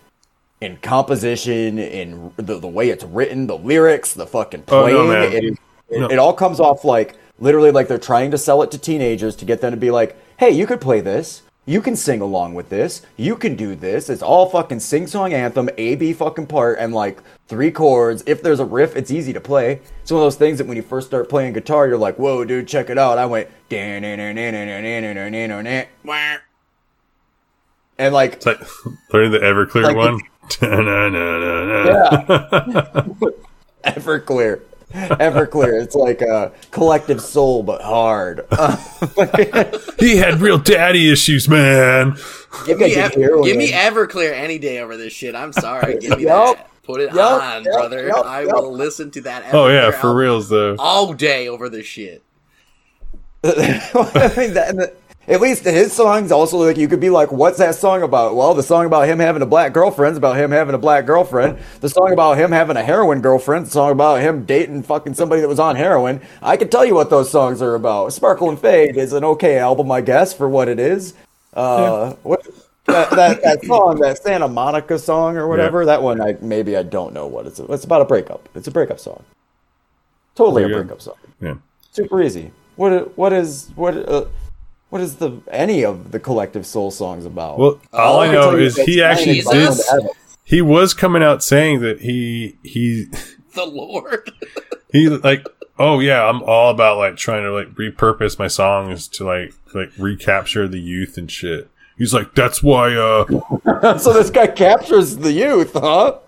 in composition, in the, the way it's written, the lyrics, the fucking playing. Oh, no, man. it, No. it all comes off like literally like they're trying to sell it to teenagers to get them to be like, hey, you could play this. You can sing along with this. You can do this. It's all fucking sing song anthem, A B fucking part, and like three chords. If there's a riff, it's easy to play. It's one of those things that when you first start playing guitar, you're like, whoa, dude, check it out. I went, [laughs] and like, It's like learning the Everclear Like one. [laughs] Da-na-na-na-na. [laughs] Everclear. [laughs] Everclear. It's like a collective soul, but hard. [laughs] he had real daddy issues, man. give Give me, me, Ev- give me Everclear any day over this shit. I'm sorry. [laughs] Give me Yup. that. Put it Yup, on, yup, brother. yup, I yup. will listen to that. Oh yeah, for album reals though. All day over this shit. I mean, that, and the- at least his songs also like you could be like, what's that song about? Well, the song about him having a black girlfriend's about him having a black girlfriend. The song about him having a heroin girlfriend. The song about him dating fucking somebody that was on heroin. I can tell you what those songs are about. Sparkle and Fade is an okay album, I guess, for what it is. Uh, what that, that that song, that Santa Monica song or whatever, that one, I maybe I don't know what it's. It's about a breakup. It's a breakup song. Totally a go. breakup song Yeah. super easy. What what is what uh, what is the any of the collective soul songs about? Well, all I can know is he actually Jesus. did. Bound to Heaven. He was coming out saying that he he [laughs] The Lord. he like oh yeah i'm all about like trying to like repurpose my songs to like like recapture the youth and shit he's like that's why uh [laughs] so this guy captures the youth, huh?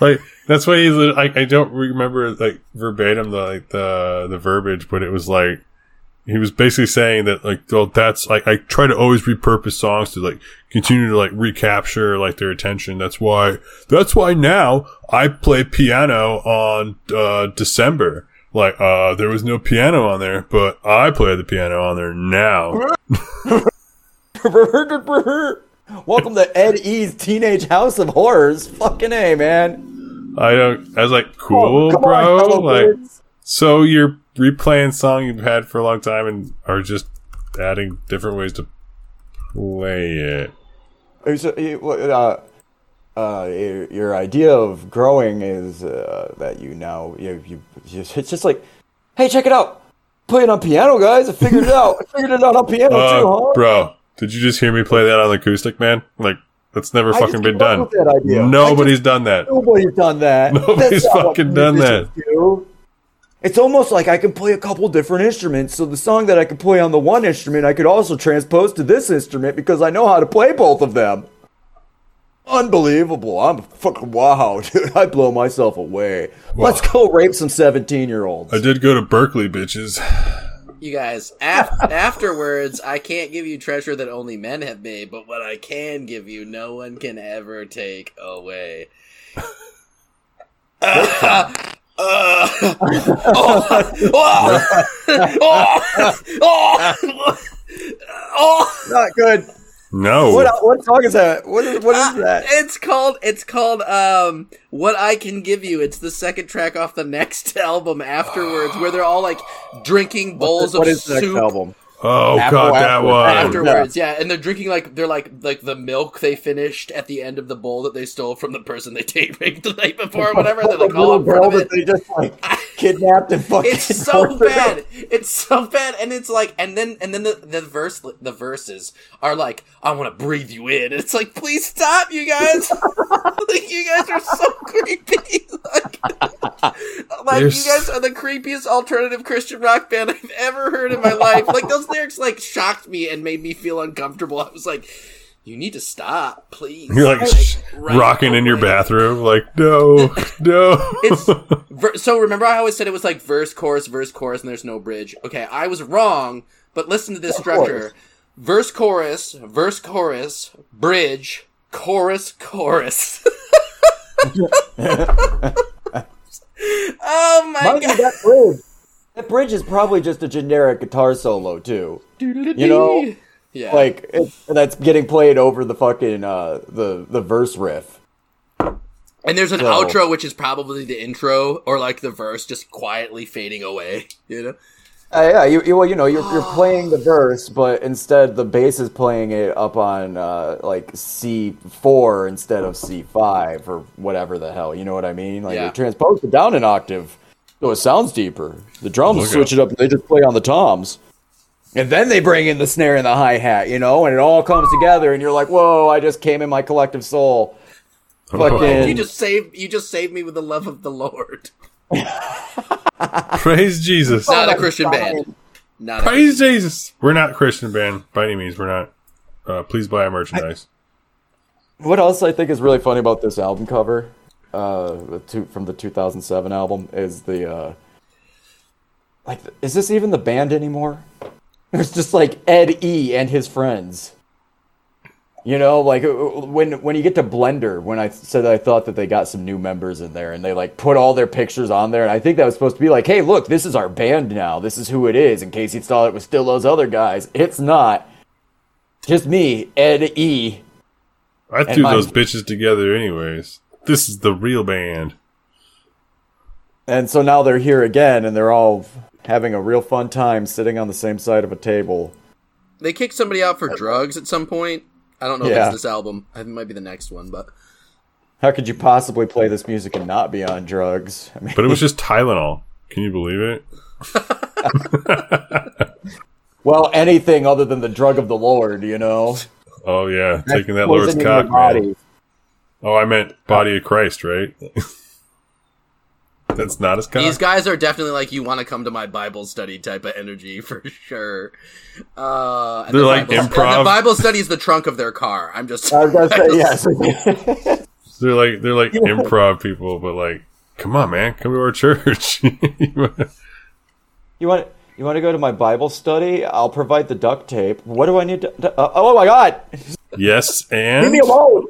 like that's why he's like i don't remember like verbatim the like the the verbiage but it was like he was basically saying that like well that's like i try to always repurpose songs to like continue to like recapture like their attention that's why that's why now i play piano on uh december like uh there was no piano on there but i play the piano on there now [laughs] Welcome to Ed E's Teenage House of Horrors. Fucking a man. i don't i was like cool on, bro fellow like. So you're replaying song you've had for a long time and are just adding different ways to play it. Uh, uh, uh, your, idea of growing is uh, that you now you, you just it's just like, hey, check it out, play it on piano, guys. I figured it out. I figured it out on piano too, Uh, huh? bro, did you just hear me play that on the acoustic, man? Like that's never I just fucking been done. with that idea. I Nobody's done that. Nobody's done that. [laughs] Nobody's That's not what fucking done musicians do. It's almost like I can play a couple different instruments. So the song that I could play on the one instrument, I could also transpose to this instrument because I know how to play both of them. Unbelievable. I'm fucking wow, [laughs] dude. I blow myself away. Let's go rape some 17 year olds. I did go to Berkeley, bitches. You guys, af- [laughs] afterwards, I can't give you treasure that only men have made, but what I can give you, no one can ever take away. Uh, [laughs] uh, oh, oh, oh, oh, oh. Not good. No. What, what song is that? What is, what is that? It's called it's called um what I can give you. It's the second track off the next [laughs] album afterwards where they're all like drinking bowls What of is the next soup. album? Oh Apple god, that after- one. afterwards. Yeah. and they're drinking like they're like like the milk they finished at the end of the bowl that they stole from the person they [laughs] date raped the night before or whatever. They're like all in front of they just like kidnapped and fucking. It's so tortured. bad. It's so bad, and it's like, and then and then the the verse the verses are like, I want to breathe you in. It's like, please stop, you guys. [laughs] like you guys are so [laughs] creepy. like, like you guys are the creepiest alternative Christian rock band I've ever heard in my life. Like those lyrics like shocked me and made me feel uncomfortable. I was like. You need to stop, please. You're like sh- right rocking in your bathroom, like no, [laughs] no. It's so remember I always said it was like verse chorus verse chorus and there's no bridge. Okay, I was wrong, but listen to this structure: verse chorus verse chorus bridge chorus chorus. [laughs] [laughs] oh my Mind god! that bridge. That bridge is probably just a generic guitar solo too. You know, yeah, like it, that's getting played over the fucking uh, the the verse riff. and there's an so- outro which is probably the intro or like the verse just quietly fading away. [laughs] You know. Uh, yeah, you, you well, you know, you're you're playing the verse, but instead the bass is playing it up on uh, like C four instead of C five or whatever the hell. You know what I mean? Like Yeah. you transpose it down an octave, so it sounds deeper. The drums Look switch out. it up; and they just play on the toms, and then they bring in the snare and the hi hat. You know, and it all comes together, and you're like, "Whoa! I just came in my collective soul." Fucking, You just saved you just saved me with the love of the Lord. [laughs] Praise Jesus. Not a Christian band. Not a Praise Jesus. We're not a Christian band by any means. We're not. Uh, please buy our merchandise. What else I think is really funny about this album cover, uh, the two, from the 2007 album, is the uh, like, is this even the band anymore? It's just like Ed E and his friends. You know, like uh, when when you get to Blender, when I said I thought that they got some new members in there, and they like put all their pictures on there, and I think that was supposed to be like, hey, look, this is our band now. This is who it is. In case you thought it was still those other guys, it's not. Just me, Ed E. I threw my- those bitches together anyways. This is the real band. And so now they're here again, and they're all having a real fun time sitting on the same side of a table. They kicked somebody out for drugs at some point. I don't know if Yeah. it's this album. I think it might be the next one, but How could you possibly play this music and not be on drugs? I mean, But it was [laughs] just Tylenol. Can you believe it? [laughs] well, anything other than the drug of the Lord, you know. Oh yeah, taking that Lord's Poisoning your cock, man. Body. Oh, I meant body of Christ, right? [laughs] That's not as cock. these guys are definitely like you want to come to my Bible study type of energy [laughs] for sure. Uh, and They're the like Bible, improv. The Bible study is the trunk of their car. I'm just. I was gonna say [laughs] yes. They're like they're like improv people, but like, come on, man, come to our church. you want you want to go to my Bible study? I'll provide the duct tape. What do I need to? to- uh, oh my God! yes, and Leave and me alone.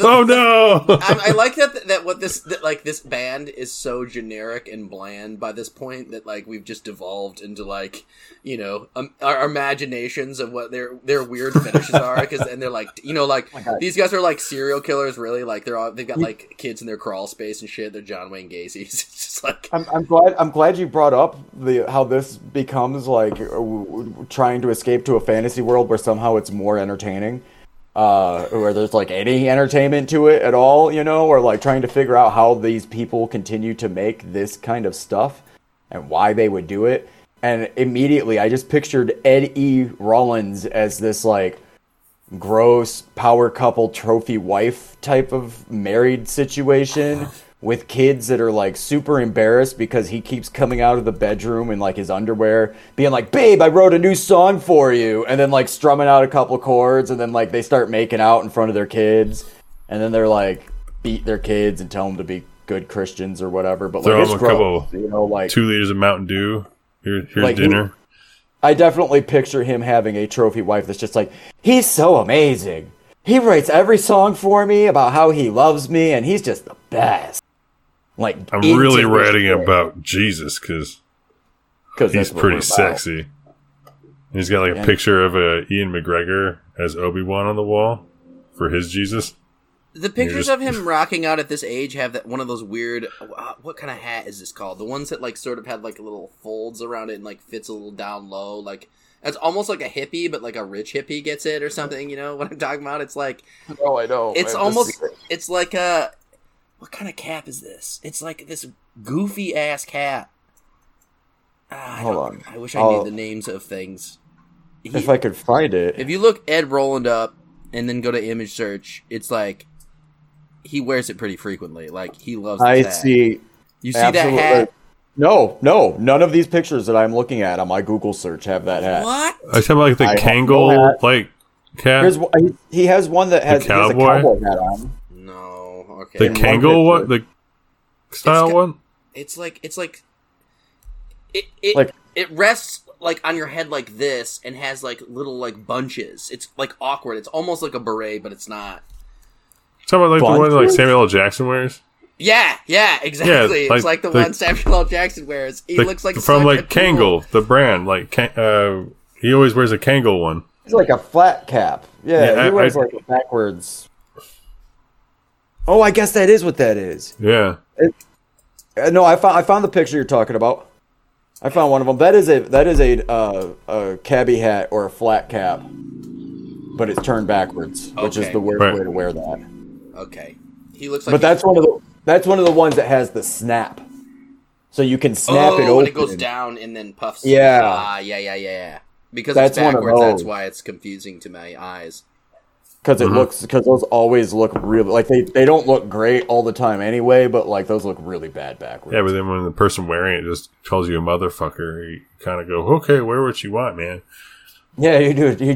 Oh no, I, I like that that what this that like this band is so generic and bland by this point that like we've just devolved into like you know um, our imaginations of what their their weird finishes are because and they're like you know like God. these guys are like serial killers really. Like they're all they've got like kids in their crawl space and shit. They're John Wayne Gacy's. [laughs] It's just like I'm, I'm glad I'm glad you brought up the how this becomes like uh, w- w- trying to escape to a fantasy world where somehow it's more entertaining, uh, where there's like any entertainment to it at all, you know, or like trying to figure out how these people continue to make this kind of stuff and why they would do it. And immediately, I just pictured Ed E. Roland as this like gross power couple trophy wife type of married situation [laughs] with kids that are like super embarrassed because he keeps coming out of the bedroom in like his underwear being like babe i wrote a new song for you and then like strumming out a couple chords and then like they start making out in front of their kids and then they're like beat their kids and tell them to be good christians or whatever but Throw like it's 'em a couple- you know like two liters of Mountain Dew. Here, here's Like, dinner. I definitely picture him having a trophy wife that's just like, he's so amazing. He writes every song for me about how he loves me, and he's just the best. Like, I'm really writing shit, about Jesus because he's pretty we're sexy. He's got like a picture of uh, Ewan McGregor as Obi Wan on the wall for his Jesus. The pictures just- of him [laughs] rocking out at this age have that one of those weird. uh, What kind of hat is this called? The ones that like sort of had like little folds around it and like fits a little down low. Like it's almost like a hippie, but like a rich hippie gets it or something. You know what I'm talking about? It's like Oh, I know. it's almost it's like a what kind of cap is this? It's like this goofy ass cap. Ah, I Hold on. I wish I I'll- knew the names of things. He- If I could find it. if you look Ed Roland up and then go to image search, it's like he wears it pretty frequently. Like he loves. It. I that. see. You see that hat? No, no, none of these pictures that I'm looking at on my Google search have that hat. What? I was talking like the I Kangol no hat. like cat. Here's one- he, he has one that has, he has a cowboy? cowboy hat on. No. Okay. the in one Kangol one, the style got- one. it's like it's like it it Like- it rests like on your head like this and has like little like bunches. It's like awkward. It's almost like a beret, but it's not. Talking about like the one that, like Samuel L. Jackson wears. Yeah, yeah, [laughs] exactly. like it's like the, the- one Samuel L. Jackson wears. He The- looks like from like a tool. Kangol, the brand. Like uh, he always wears a Kangol one. It's like a flat cap. Yeah, Yeah, I- he wears I- like a backwards. Oh, I guess that is what that is. Yeah, Uh, no, I found I found the picture you're talking about. I found one of them. That is a that is a uh, a cabbie hat or a flat cap, but it's turned backwards, which is the worst Right. way to wear that. Okay, he looks like. But that's one of the that's one of the ones that has the snap, so you can snap oh, it open. and it goes down and then puffs. Yeah. ah, yeah, yeah, yeah, yeah. Because That's it's one of backwards. That's why it's confusing to my eyes. Because it Mhm. looks because those always look really like they they don't look great all the time anyway, but like those look really bad backwards. yeah. But then when the person wearing it just calls you a motherfucker, you kind of go, "Okay, wear what you want, man." yeah, you do. it. You,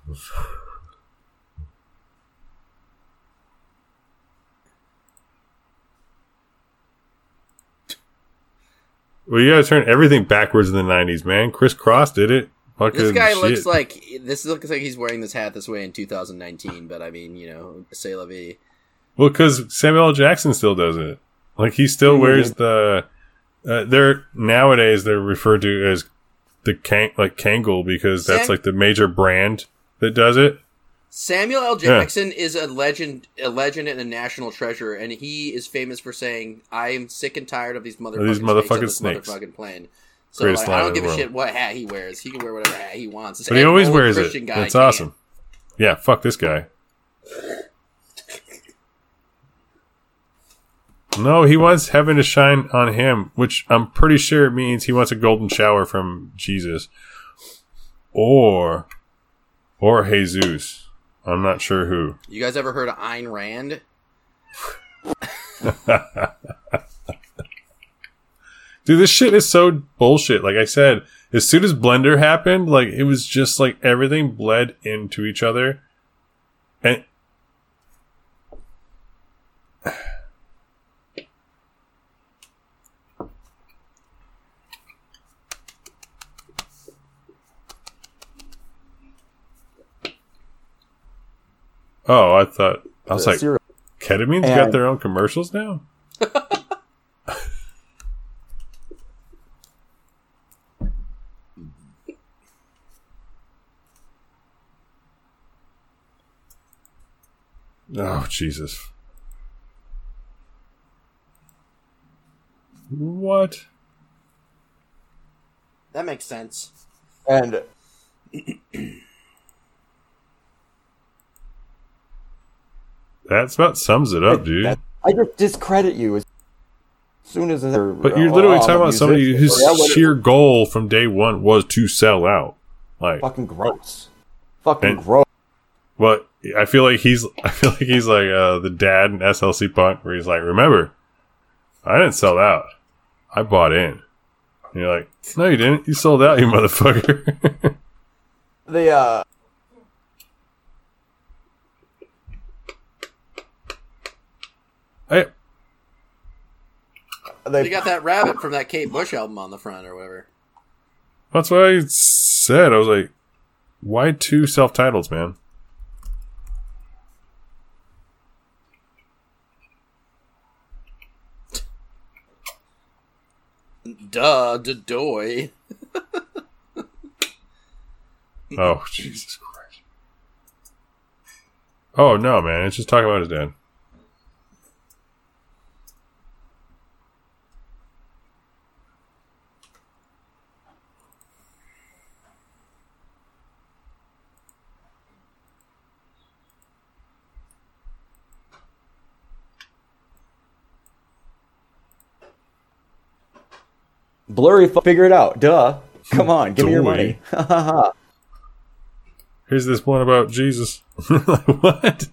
Well, you gotta turn everything backwards in the '90s, man. Kris Kross did it. Fucking This guy shit. looks like this looks like he's wearing this hat this way in 2019. But I mean, you know, say la vie. Well, because Samuel L. Jackson still does it. Like he still Mhm. wears the. Uh, they're nowadays they're referred to as the Kang like Kangol because that's Sam- like the major brand that does it. Samuel L. Yeah. Jackson is a legend, a legend and a national treasure, and he is famous for saying, "I am sick and tired of these motherfucking, These motherfucking snakes." motherfucking plane." So like, I don't give a shit what hat he wears. He can wear whatever hat he wants. This But he always wears it. Christian guy It's can't. awesome. Yeah, fuck this guy. No, he wants heaven to shine on him, which I'm pretty sure means he wants a golden shower from Jesus. Or or Jesus. I'm not sure who. You guys ever heard of Ayn Rand? [laughs] Dude, this shit is so bullshit. Like I said, as soon as Blender happened, like it was just like everything bled into each other. And [sighs] Oh, I thought I was like, ketamine's And- got their own commercials now? Oh, Jesus. What? That makes sense. and That about sums it up, dude. that- I just discredit you as soon as they're. But you're literally oh, talking I'm about somebody whose sheer goal from day one was to sell out. Like, fucking gross. Fucking And- gross. Well, I feel like he's [laughs] I feel like he's like uh, the dad in SLC Punk, where he's like, "Remember, I didn't sell out. I bought in." And you're like, "No, you didn't. You sold out, you [laughs] motherfucker." The uh, I, they You got that rabbit from that Kate Bush album on the front or whatever. that's what I said. I was like, "Why two self titles, man?" Duh, doy. Oh, Jesus Christ! Oh no, man! It's just talking about his dad. Blurry, fu- figure it out. Duh. Come on, give me your money. [laughs] Here's this one about Jesus. [laughs] like, what?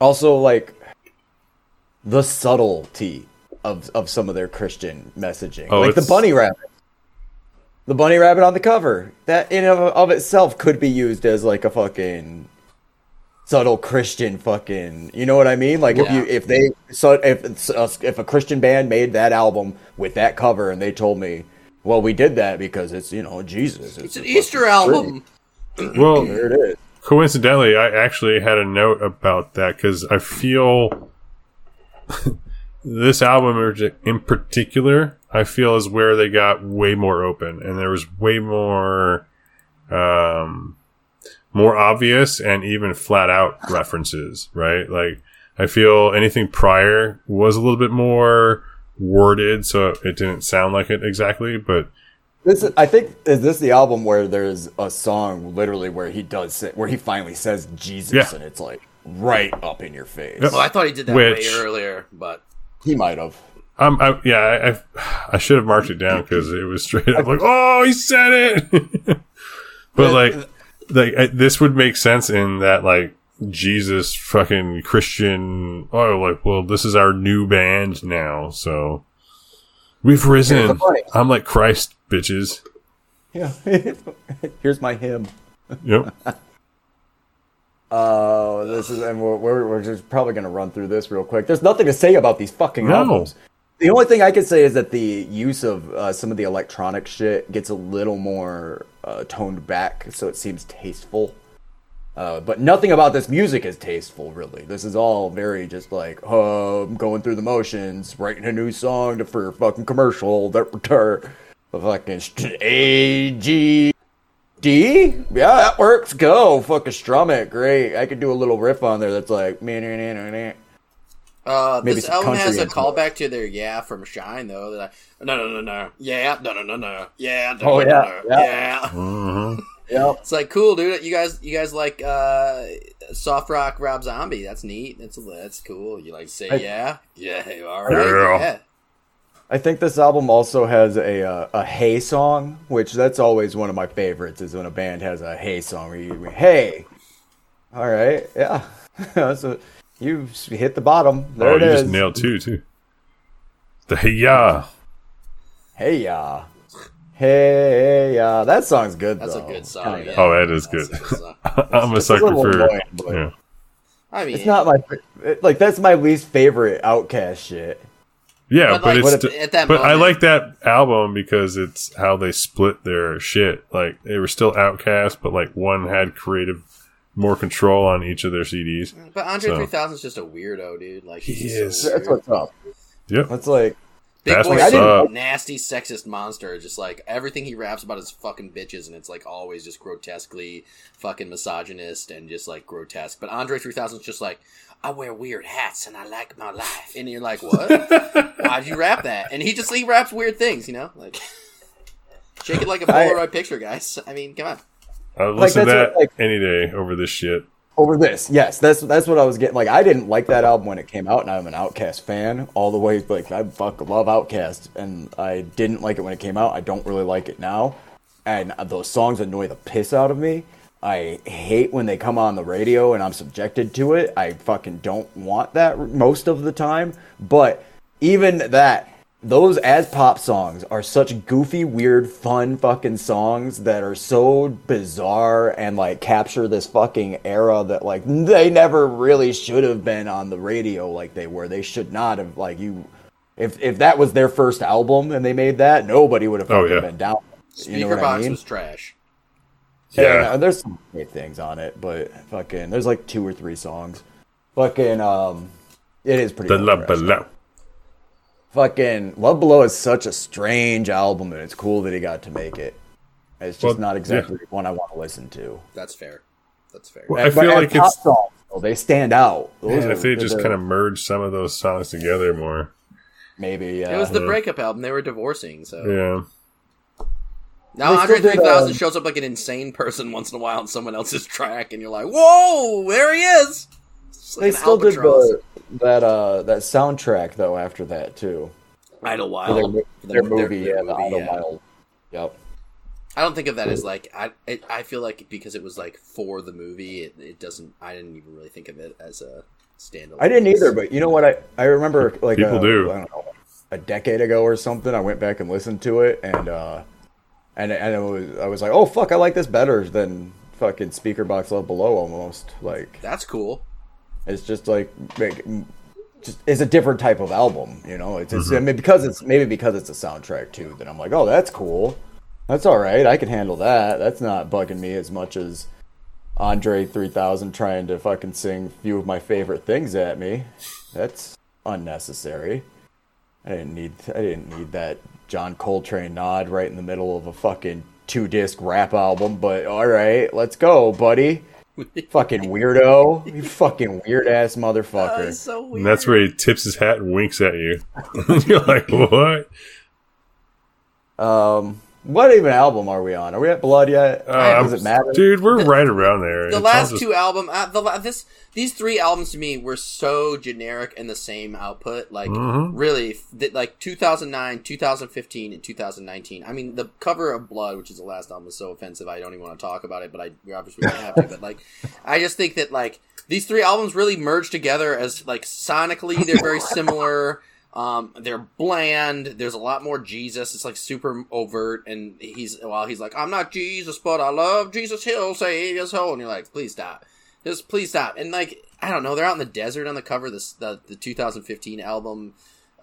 also, like the subtlety of of some of their Christian messaging, Oh, like the bunny rabbit. The bunny rabbit on the cover. That in of, of itself could be used as like a fucking subtle Christian fucking. You know what I mean? Like if you if they so if it's if a Christian band made that album with that cover and they told me, well, we did that because it's you know Jesus. It's an Easter fucking album. [clears throat] Well, There it is. coincidentally, I actually had a note about that because I feel [laughs] this album in particular, I feel is where they got way more open and there was way more, um, more obvious and even flat out [laughs] references, right? Like, I feel anything prior was a little bit more worded, so it didn't sound like it exactly, but This is, I think is this the album where there's a song literally where he does say, where he finally says Jesus Yeah. and it's like right up in your face. Well, I thought he did that Which- way earlier, but He might have. Um, I, yeah, I, I, I should have marked it down because it was straight up [laughs] like, oh, he said it. [laughs] but like, like I, this would make sense in that like Jesus fucking Christian. Oh, like, well, this is our new band now, so we've risen. I'm like Christ, bitches. Yeah. [laughs] Here's my hymn. Yep. Uh, [laughs] this is, and we're, we're, we're just probably going to run through this real quick. There's nothing to say about these fucking No. albums. The only thing I can say is that the use of uh, some of the electronic shit gets a little more uh, toned back, so it seems tasteful. Uh, but nothing about this music is tasteful, really. This is all very just like, oh, I'm going through the motions, writing a new song to, for a fucking commercial that return. Fucking st- A G D? Yeah, that works. Go. Fucking strum it. Great. I could do a little riff on there that's like. nah. Uh, Maybe this album has a influence. callback to their "Yeah" from Shine, though. That I, no, no, no, no, yeah, no, no, no, no, yeah, no, Oh, no, yeah, no, yeah. yeah. hmm [laughs] Yep. It's like cool, dude. You guys, you guys like uh, soft rock Rob Zombie? That's neat. That's that's cool. You like say I- yeah, yeah, all right, Yeah. yeah. I think this album also has a uh, a hey song, which that's always one of my favorites. Is when a band has a hey song where you hey, all right, yeah. [laughs] so you hit the bottom. There oh, it you is. just nailed two too. The hey ya. hey ya, hey ya. That song's good. That's a good song. Kinda. Yeah. Oh, that is good. good. [laughs] I'm a It's a sucker for. annoying, but- Yeah. I mean, It's not my it- like that's my least favorite OutKast shit. Yeah, But, but, like, it's st- if- at that but I like that album because it's how they split their shit. Like they were still OutKast, but like one had creative more control on each of their CDs. but Andre So- 3000 is just a weirdo, dude. Like He is. So That's what's up. Yep. That's like Big That's boy, what's up. nasty sexist monster. Just like everything he raps about is fucking bitches, and it's like always just grotesquely fucking misogynist and just like grotesque. But Andre 3000 is just like, I wear weird hats and I like my life, and you're like, what? [laughs] Why'd you rap that? And he just he raps weird things, you know, like shake it like a Polaroid picture, guys. I mean, come on. I would Like, listen to that what, like- any day over this shit. over this. Yes, that's that's what I was getting. Like I didn't like that album when it came out, and I'm an OutKast fan all the way. Like I fuck love OutKast, and I didn't like it when it came out. I don't really like it now, and those songs annoy the piss out of me. I hate when they come on the radio and I'm subjected to it. I fucking don't want that most of the time. But even that, those as pop songs are such goofy, weird, fun fucking songs that are so bizarre and like capture this fucking era that like they never really should have been on the radio like they were. They should not have like you. If if that was their first album and they made that, nobody would have Oh, yeah. been down. Speaker You know box I mean? was trash. Yeah. And, uh, there's some great things on it, but fucking, there's like two or three songs. Fucking, um, it is pretty. The love below. Fucking, Love Below is such a strange album, and it's cool that he got to make it. It's just Well, not exactly one I want to listen to. That's fair. That's fair. Well, I feel as like it's songs, though, they stand out. Those man, are- if they just kind of merge some of those songs together more. maybe. Uh, it was the breakup album. They were divorcing, so Yeah. now They Andre 3000 um, shows up like an insane person once in a while on someone else's track, and you're like, "Whoa, there he is!" It's like they an still did the, that uh that soundtrack though after that too. Idlewild. For their, their their- movie, their yeah, the movie, yeah. Idlewild. Yep. I don't think of that as like I. It, I feel like because it was like for the movie, it, it doesn't. I didn't even really think of it as a standalone. I didn't either, but you know what? I I remember like People a, do. I don't know, a decade ago or something. I went back and listened to it, and uh, and and it was I was like, oh fuck, I like this better than fucking Speakerboxxx Love Below almost. Like That's cool. It's just like make, just it's a different type of album, you know. It's, it's I mm-hmm. mean, because it's maybe because it's a soundtrack too. That I'm like, oh, that's cool. That's all right. I can handle that. That's not bugging me as much as Andre 3000 trying to fucking sing a few of my favorite things at me. That's unnecessary. I didn't need I didn't need that John Coltrane nod right in the middle of a fucking two disc rap album, but all right, let's go, buddy. [laughs] fucking weirdo. You fucking weird ass motherfucker. That's so weird. And that's where he tips his hat and winks at you. [laughs] You're like, what? Um, what even album are we on? Are we at Blood yet? Uh, Does it matter? Dude, we're right around there. the It's last just- two album, uh, the la- this these three albums to me were so generic and the same output. Like Mhm. really, th- like 2009, 2015, and 2019. I mean, the cover of Blood, which is the last album, is so offensive. I don't even want to talk about it, but I we obviously don't have to. But like, [laughs] I just think that like these three albums really merge together as like sonically they're very similar. Um, they're bland. There's a lot more Jesus. It's like super overt, and he's while he's like, "I'm not Jesus, but I love Jesus. He'll say, his soul," and you're like, "Please stop, just please stop." And like, I don't know, they're out in the desert on the cover of this the, the 2015 album.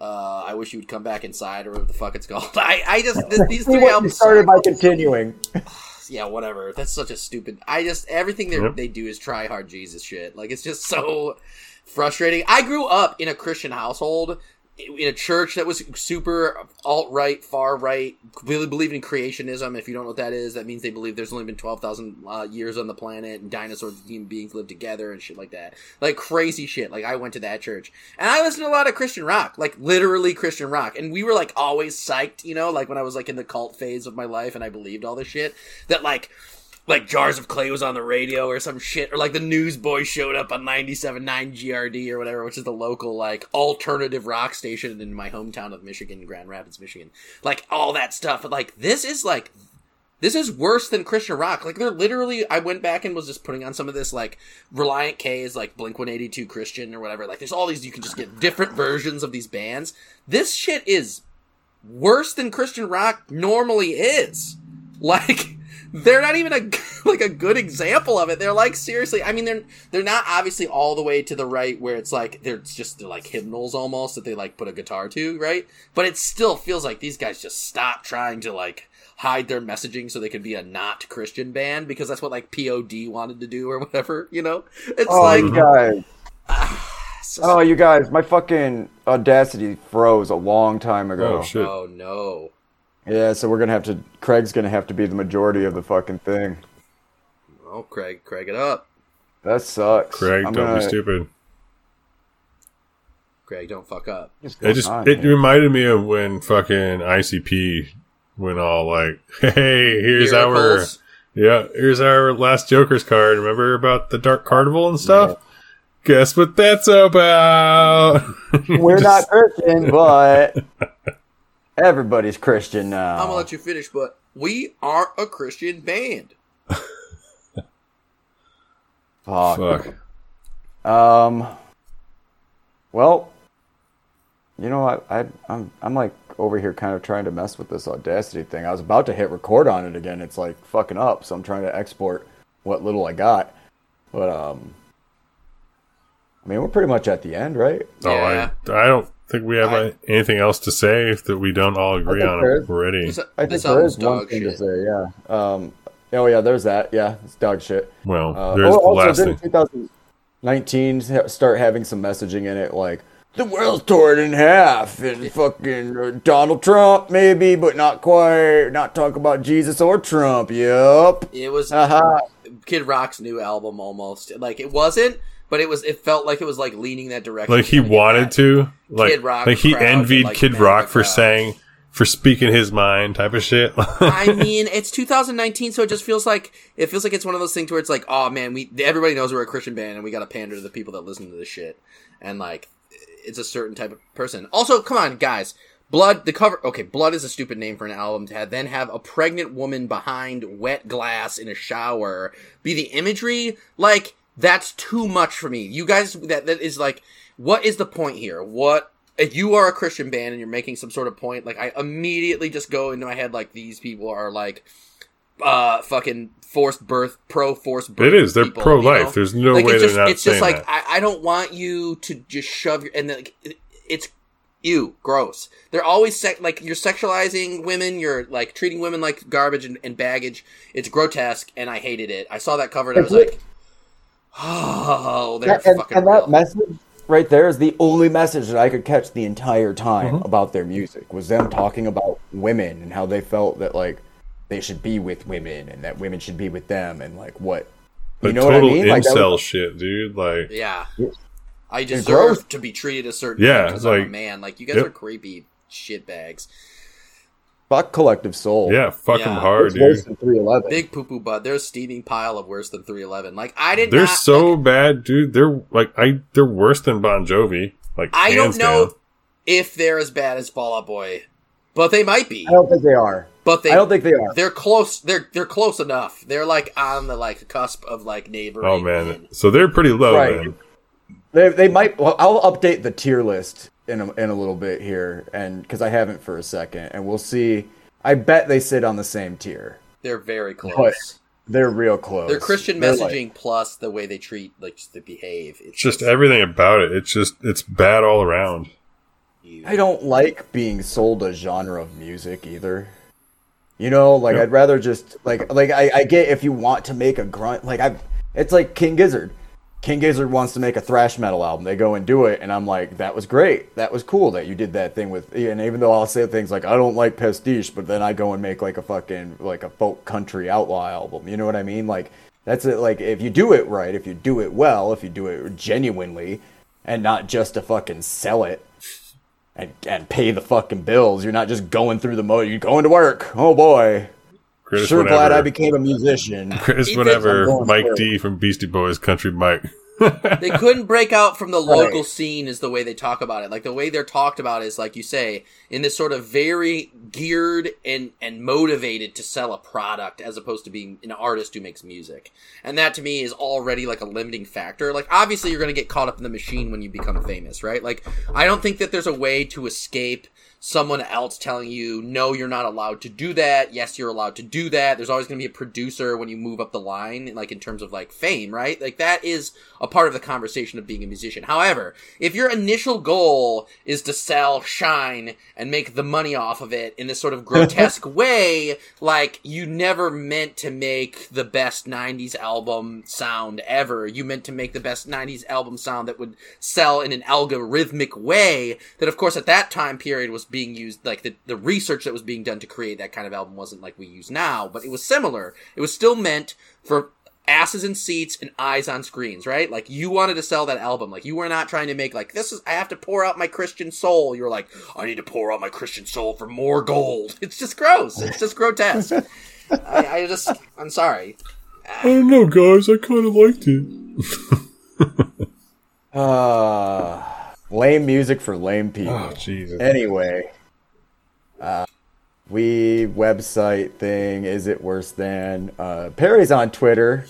Uh, I wish you would come back inside, or whatever the fuck it's called. [laughs] I, I just th- these three You albums started by suck. continuing. [sighs] yeah, whatever. That's such a stupid. I just everything they Yep. they do is try hard Jesus shit. Like it's just so frustrating. I grew up in a Christian household in a church that was super alt right, far right, really believed in creationism. If you don't know what that is, that means they believe there's only been twelve thousand uh, years on the planet and dinosaurs and human beings live together and shit like that. Like crazy shit. Like I went to that church and I listened to a lot of Christian rock, like literally Christian rock, and we were like always psyched, you know, like when I was like in the cult phase of my life and I believed all this shit that like like Jars of Clay was on the radio or some shit, or like the Newsboys showed up on 97.9 GRD or whatever, which is the local like alternative rock station in my hometown of Michigan, Grand Rapids, Michigan. Like all that stuff. But like this is like this is worse than Christian rock. Like they're literally I went back and was just putting on some of this like Relient K is like Blink 182 Christian or whatever. Like there's all these you can just get different versions of these bands. This shit is worse than Christian rock normally is. Like they're not even a [laughs] like a good example of it. They're like seriously. I mean, they're they're not obviously all the way to the right where it's like they're just they're like hymnals almost that they like put a guitar to, right? But it still feels like these guys just stop trying to like hide their messaging so they could be a not Christian band because that's what like POD wanted to do or whatever. You know, it's Oh, like you guys. Ah, it's just- Oh, you guys. My fucking Audacity froze a long time ago. Oh, shit. oh no. Yeah, so we're gonna have to. Craig's gonna have to be the majority of the fucking thing. Oh, Craig, Craig it up. That sucks. Craig, I'm don't gonna- be stupid. Craig, don't fuck up. What's It just on it here? reminded me of when fucking ICP went all like, [laughs] "Hey, here's our yeah, here's our last Joker's card. Remember about the Dark Carnival and stuff? Guess what that's about? We're Just- not [laughs] Christian, but everybody's Christian now. I'm gonna let you finish, but we are a Christian band. [laughs] Fuck. Fuck. Um. Well, you know, I, I I'm I'm like over here kind of trying to mess with this Audacity thing. I was about to hit record on it again. It's like fucking up, so I'm trying to export what little I got. But um, I mean, we're pretty much at the end, right? Oh, Yeah. I, I don't think we have I- uh, anything else to say if that we don't all agree on there it is. already. I think this there album's is one thing shit. to say. Yeah. Um. Oh yeah, there's that. Yeah, it's dog shit. Well, Uh, there's oh, the also, last didn't thing. 2019 start having some messaging in it like the world's torn in half and fucking uh, Donald Trump maybe, but not quite. Not talk about Jesus or Trump. Yep. It was Haha. Kid Rock's new album almost. Like it wasn't, but it was. It felt like it was like leaning that direction. Like he Trying to get wanted to, like, Kid Rock like he envied like, Kid Rock for saying, for speaking his mind, type of shit. [laughs] I mean, it's 2019, so it just feels like it feels like it's one of those things where it's like, oh man, we everybody knows we're a Christian band, and we got to pander to the people that listen to this shit, and like, it's a certain type of person. Also, come on, guys, Blood, the cover, okay, Blood is a stupid name for an album to have, then have a pregnant woman behind wet glass in a shower be the imagery. Like, that's too much for me. You guys, that, that is like, what is the point here? What, if you are a Christian band and you're making some sort of point, like, I immediately just go into my head, like, these people are like, uh, fucking forced birth, pro forced birth. It is. They're people, pro you life. know? There's no like way it's they're just, not it's just like that. I, I don't want you to just shove your and then, like it- it's ew gross they're always sec- like you're sexualizing women you're like treating women like garbage and, and baggage it's grotesque and i hated it i saw that cover and i was like oh they're That- and, fucking and real. that message right there is the only message that I could catch the entire time Mm-hmm. about their music was them talking about women and how they felt that like they should be with women and that women should be with them and like what you But know what I total mean? Like, incel was- shit, dude. Like, yeah Yeah. i deserve to be treated a certain Yeah, way because i'm a like- man like you guys Yep. are creepy shitbags fuck collective soul. yeah, fuck them Yeah. hard, it's worse than 311. big poo poo butt there's a steaming pile of worse than 311 like i did They're not so like, bad, dude. They're like I. They're worse than Bon Jovi. Like i don't hands know down. if they're as bad as fall out boy but they might be I don't think they are. but they I don't think they are. They're close. They're they're close enough. They're like on the like cusp of like neighboring. Oh man, so they're pretty low. Right. Then. They, they might. Well, I'll update the tier list in a, in a little bit here, and because I haven't for a second, and we'll see. I bet they sit on the same tier. They're very close. But They're real close. They're Christian They're messaging like- plus the way they treat, like just they behave. It's It's just everything about it. It's just it's bad all around. I don't like being sold a genre of music either. You know, like Yep. I'd rather just like like I, I get if you want to make a grunt like I've it's like King Gizzard. King Gizzard wants to make a thrash metal album. They go and do it, and I'm like, that was great. That was cool that you did that thing with. And even though I'll say things like I don't like pastiche, but then I go and make like a fucking like a folk country outlaw album. You know what I mean? Like that's it. Like if you do it right, if you do it well, if you do it genuinely, and not just to fucking sell it and and pay the fucking bills. You're not just going through the mo. You're going to work. Oh boy, Greatest sure whenever. glad I became a musician. Greatest Ethan- whenever. Mike for. D from Beastie Boys, Country Mike. [laughs] they couldn't break out from the local Right. scene is the way they talk about it like the way they're talked about is like you say in this sort of very geared and and motivated to sell a product as opposed to being an artist who makes music and that to me is already like a limiting factor like obviously you're going to get caught up in the machine when you become famous right like i don't think that there's a way to escape someone else telling you no you're not allowed to do that. Yes you're allowed to do that. There's always going to be a producer when you move up the line like in terms of like fame right? Like that is a part of the conversation of being a musician. However if your initial goal is to sell shine and make the money off of it in this sort of [laughs] grotesque way like you never meant to make the best 90s album sound ever. You meant to make the best 90s album sound that would sell in an algorithmic way that of course at that time period was being used like the, the research that was being done to create that kind of album wasn't like we use now but it was similar. It was still meant for asses in seats and eyes on screens right? Like you wanted to sell that album. Like you were not trying to make like this is i have to pour out my christian soul. You're like i need to pour out my christian soul for more gold. [laughs] It's just gross. It's just grotesque. [laughs] I, I just i'm sorry. I don't know, guys. I kind of liked it. [laughs] Uh, lame music for lame people. Oh, Jesus. Anyway, uh, we website thing. Is it worse than? Uh, Perry's on Twitter.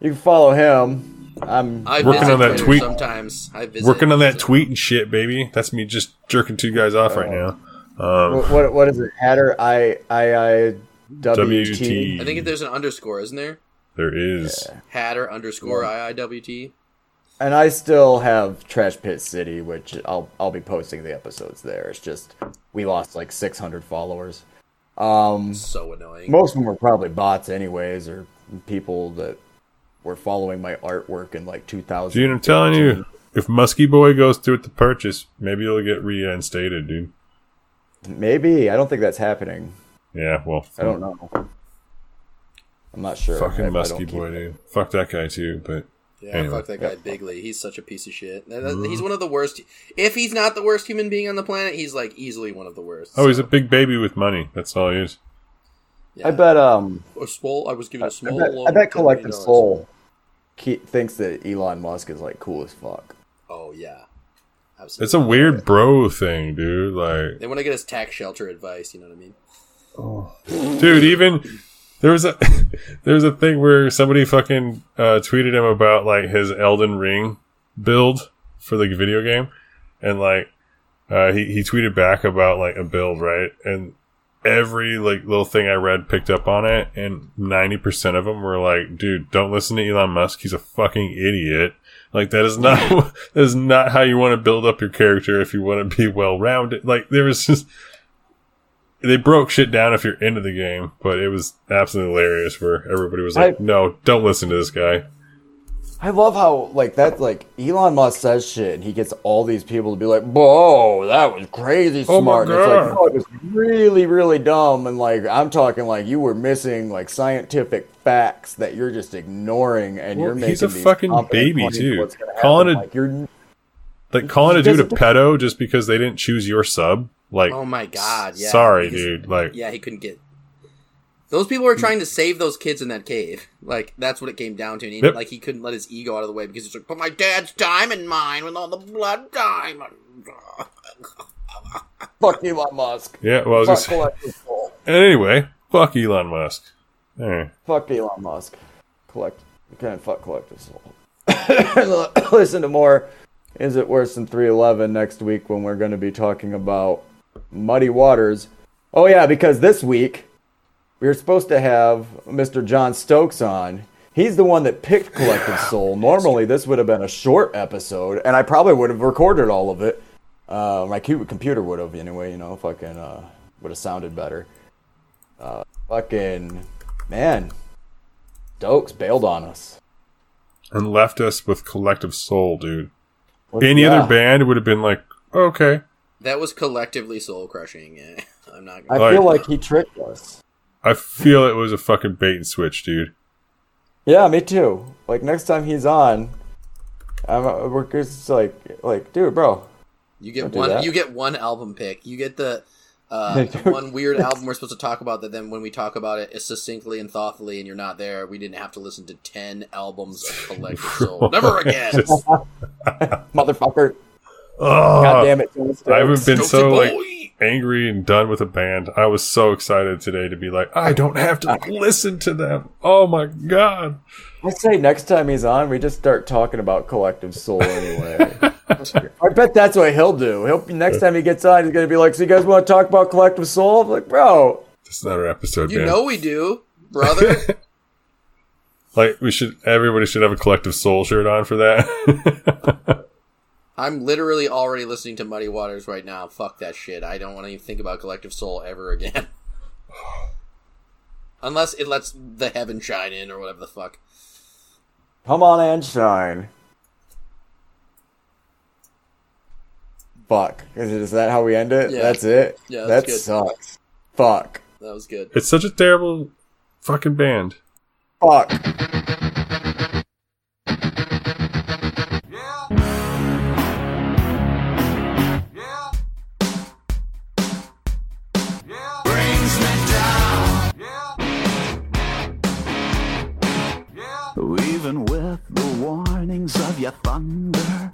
You can follow him. I'm I Working on that Twitter tweet. sometimes i visit Working on that tweet and shit, baby. That's me just jerking two guys off right now. Um, what, what what is it? Hatter I I I W WT. T. i think there's an underscore isn't there there is. hatter underscore iiwt And I still have Trash Pit City, which I'll I'll be posting the episodes there. It's just we lost like 600 followers. Um, so annoying most of them were probably bots, anyways, or people that were following my artwork in like 2000. Dude, I'm telling you, if Muskie Boy goes through with the purchase, maybe he'll get reinstated, dude. Maybe I don't think that's happening. Yeah, well, I don't know. I'm not sure. fucking I- I Muskie Boy, dude. Fuck that guy too. But Yeah, Anyway. fuck that guy Bigley. He's such a piece of shit. That- that- He's one of the worst. If he's not the worst human being on the planet, he's like easily one of the worst. oh, he's a big baby with money. That's all he is. Yeah. I bet. Um, a small. I was given a small. bet, loan I bet $10 Collective. Soul thinks that Elon Musk is like cool as fuck. Oh yeah, Absolutely. It's a weird bro thing, dude. Like, They want to get us tax shelter advice. You know what I mean? Oh. dude, even there was a [laughs] there was a thing where somebody fucking uh, tweeted him about like his Elden Ring build for the video game, and like uh, he he tweeted back about like a build, right? And every like little thing I read picked up on it, and ninety percent of them were like, "Dude, don't listen to Elon Musk. He's a fucking idiot." Like that is not [laughs] that is not how you want to build up your character if you want to be well rounded. Like there was just they broke shit down if you're into the game, but it was absolutely hilarious where everybody was like, I- "No, don't listen to this guy." I love how like that like Elon Musk says shit and he gets all these people to be like, "Whoa, that was crazy Oh smart." And it's like, "No, oh, it was really, really dumb." And like I'm talking like you were missing like scientific facts that you're just ignoring, and Well, you're making he's a fucking baby, too. Calling it- like you're Like calling a He dude a pedo just because they didn't choose your sub. Like, Oh my god! Yeah. sorry, Because- dude. Like, Yeah, he couldn't get. Those people were trying to save those kids in that cave. Like that's what it came down to. And he, Yep. Like he couldn't let his ego out of the way because he's like, "But my dad's diamond mine with all the blood diamond." [laughs] fuck Elon Musk. yeah. Well, I was Fuck just, and [laughs] anyway, fuck Elon Musk. Eh. Fuck Elon Musk. Collect. You can't fuck collective soul. [coughs] Listen to more. Is it worse than 311 next week when we're going to be talking about muddy waters? Oh yeah, because this week we were supposed to have Mr. John Stokes on. He's the one that picked Collective [sighs] Soul. Normally, this would have been a short episode, and I probably would have recorded all of it. Uh, my computer would have, anyway. You know, fucking uh, would have sounded better. Uh, fucking man, Stokes bailed on us. And left us with collective soul, dude. What's- Any yeah. other band would have been like, okay. That was collectively soul crushing. Yeah, [laughs] I'm not. I Gonna... feel Like- like he tricked us. I feel it was a fucking bait and switch, dude. Yeah, me too. Like next time he's on, I'm uh, we're just like like dude, bro. You get one. You get one album pick. You get the uh, one [laughs] weird album we're supposed to talk about. That then when we talk about it succinctly and thoughtfully, and you're not there, we didn't have to listen to ten albums of collective [laughs] soul. Never again. [laughs] Motherfucker. oh, God damn it. I haven't been Stokesy so like angry and done with a band. I was so excited today to be like, I don't have to listen to them. Oh my god. I say next time he's on, we just start talking about collective soul anyway. I bet that's what he'll do. He'll next time he gets on, he's gonna be like, "So you guys want to talk about collective soul?" I'm like, bro, This is not our episode, You man. know we do, brother. [laughs] like we should everybody should have a collective soul shirt on for that. [laughs] I'm literally already listening to Muddy Waters right now. Fuck that shit. I don't want to even think about Collective Soul ever again. [sighs] Unless it lets the heaven shine in or whatever the fuck. come on and shine. Fuck. Is, it, is that how we end it? Yeah. That's it. Yeah, that good. sucks. Fuck. That was good. it's such a terrible fucking band. Fuck. Yeah. Yeah. Yeah. Brings me down. Who even with the warnings of your thunder.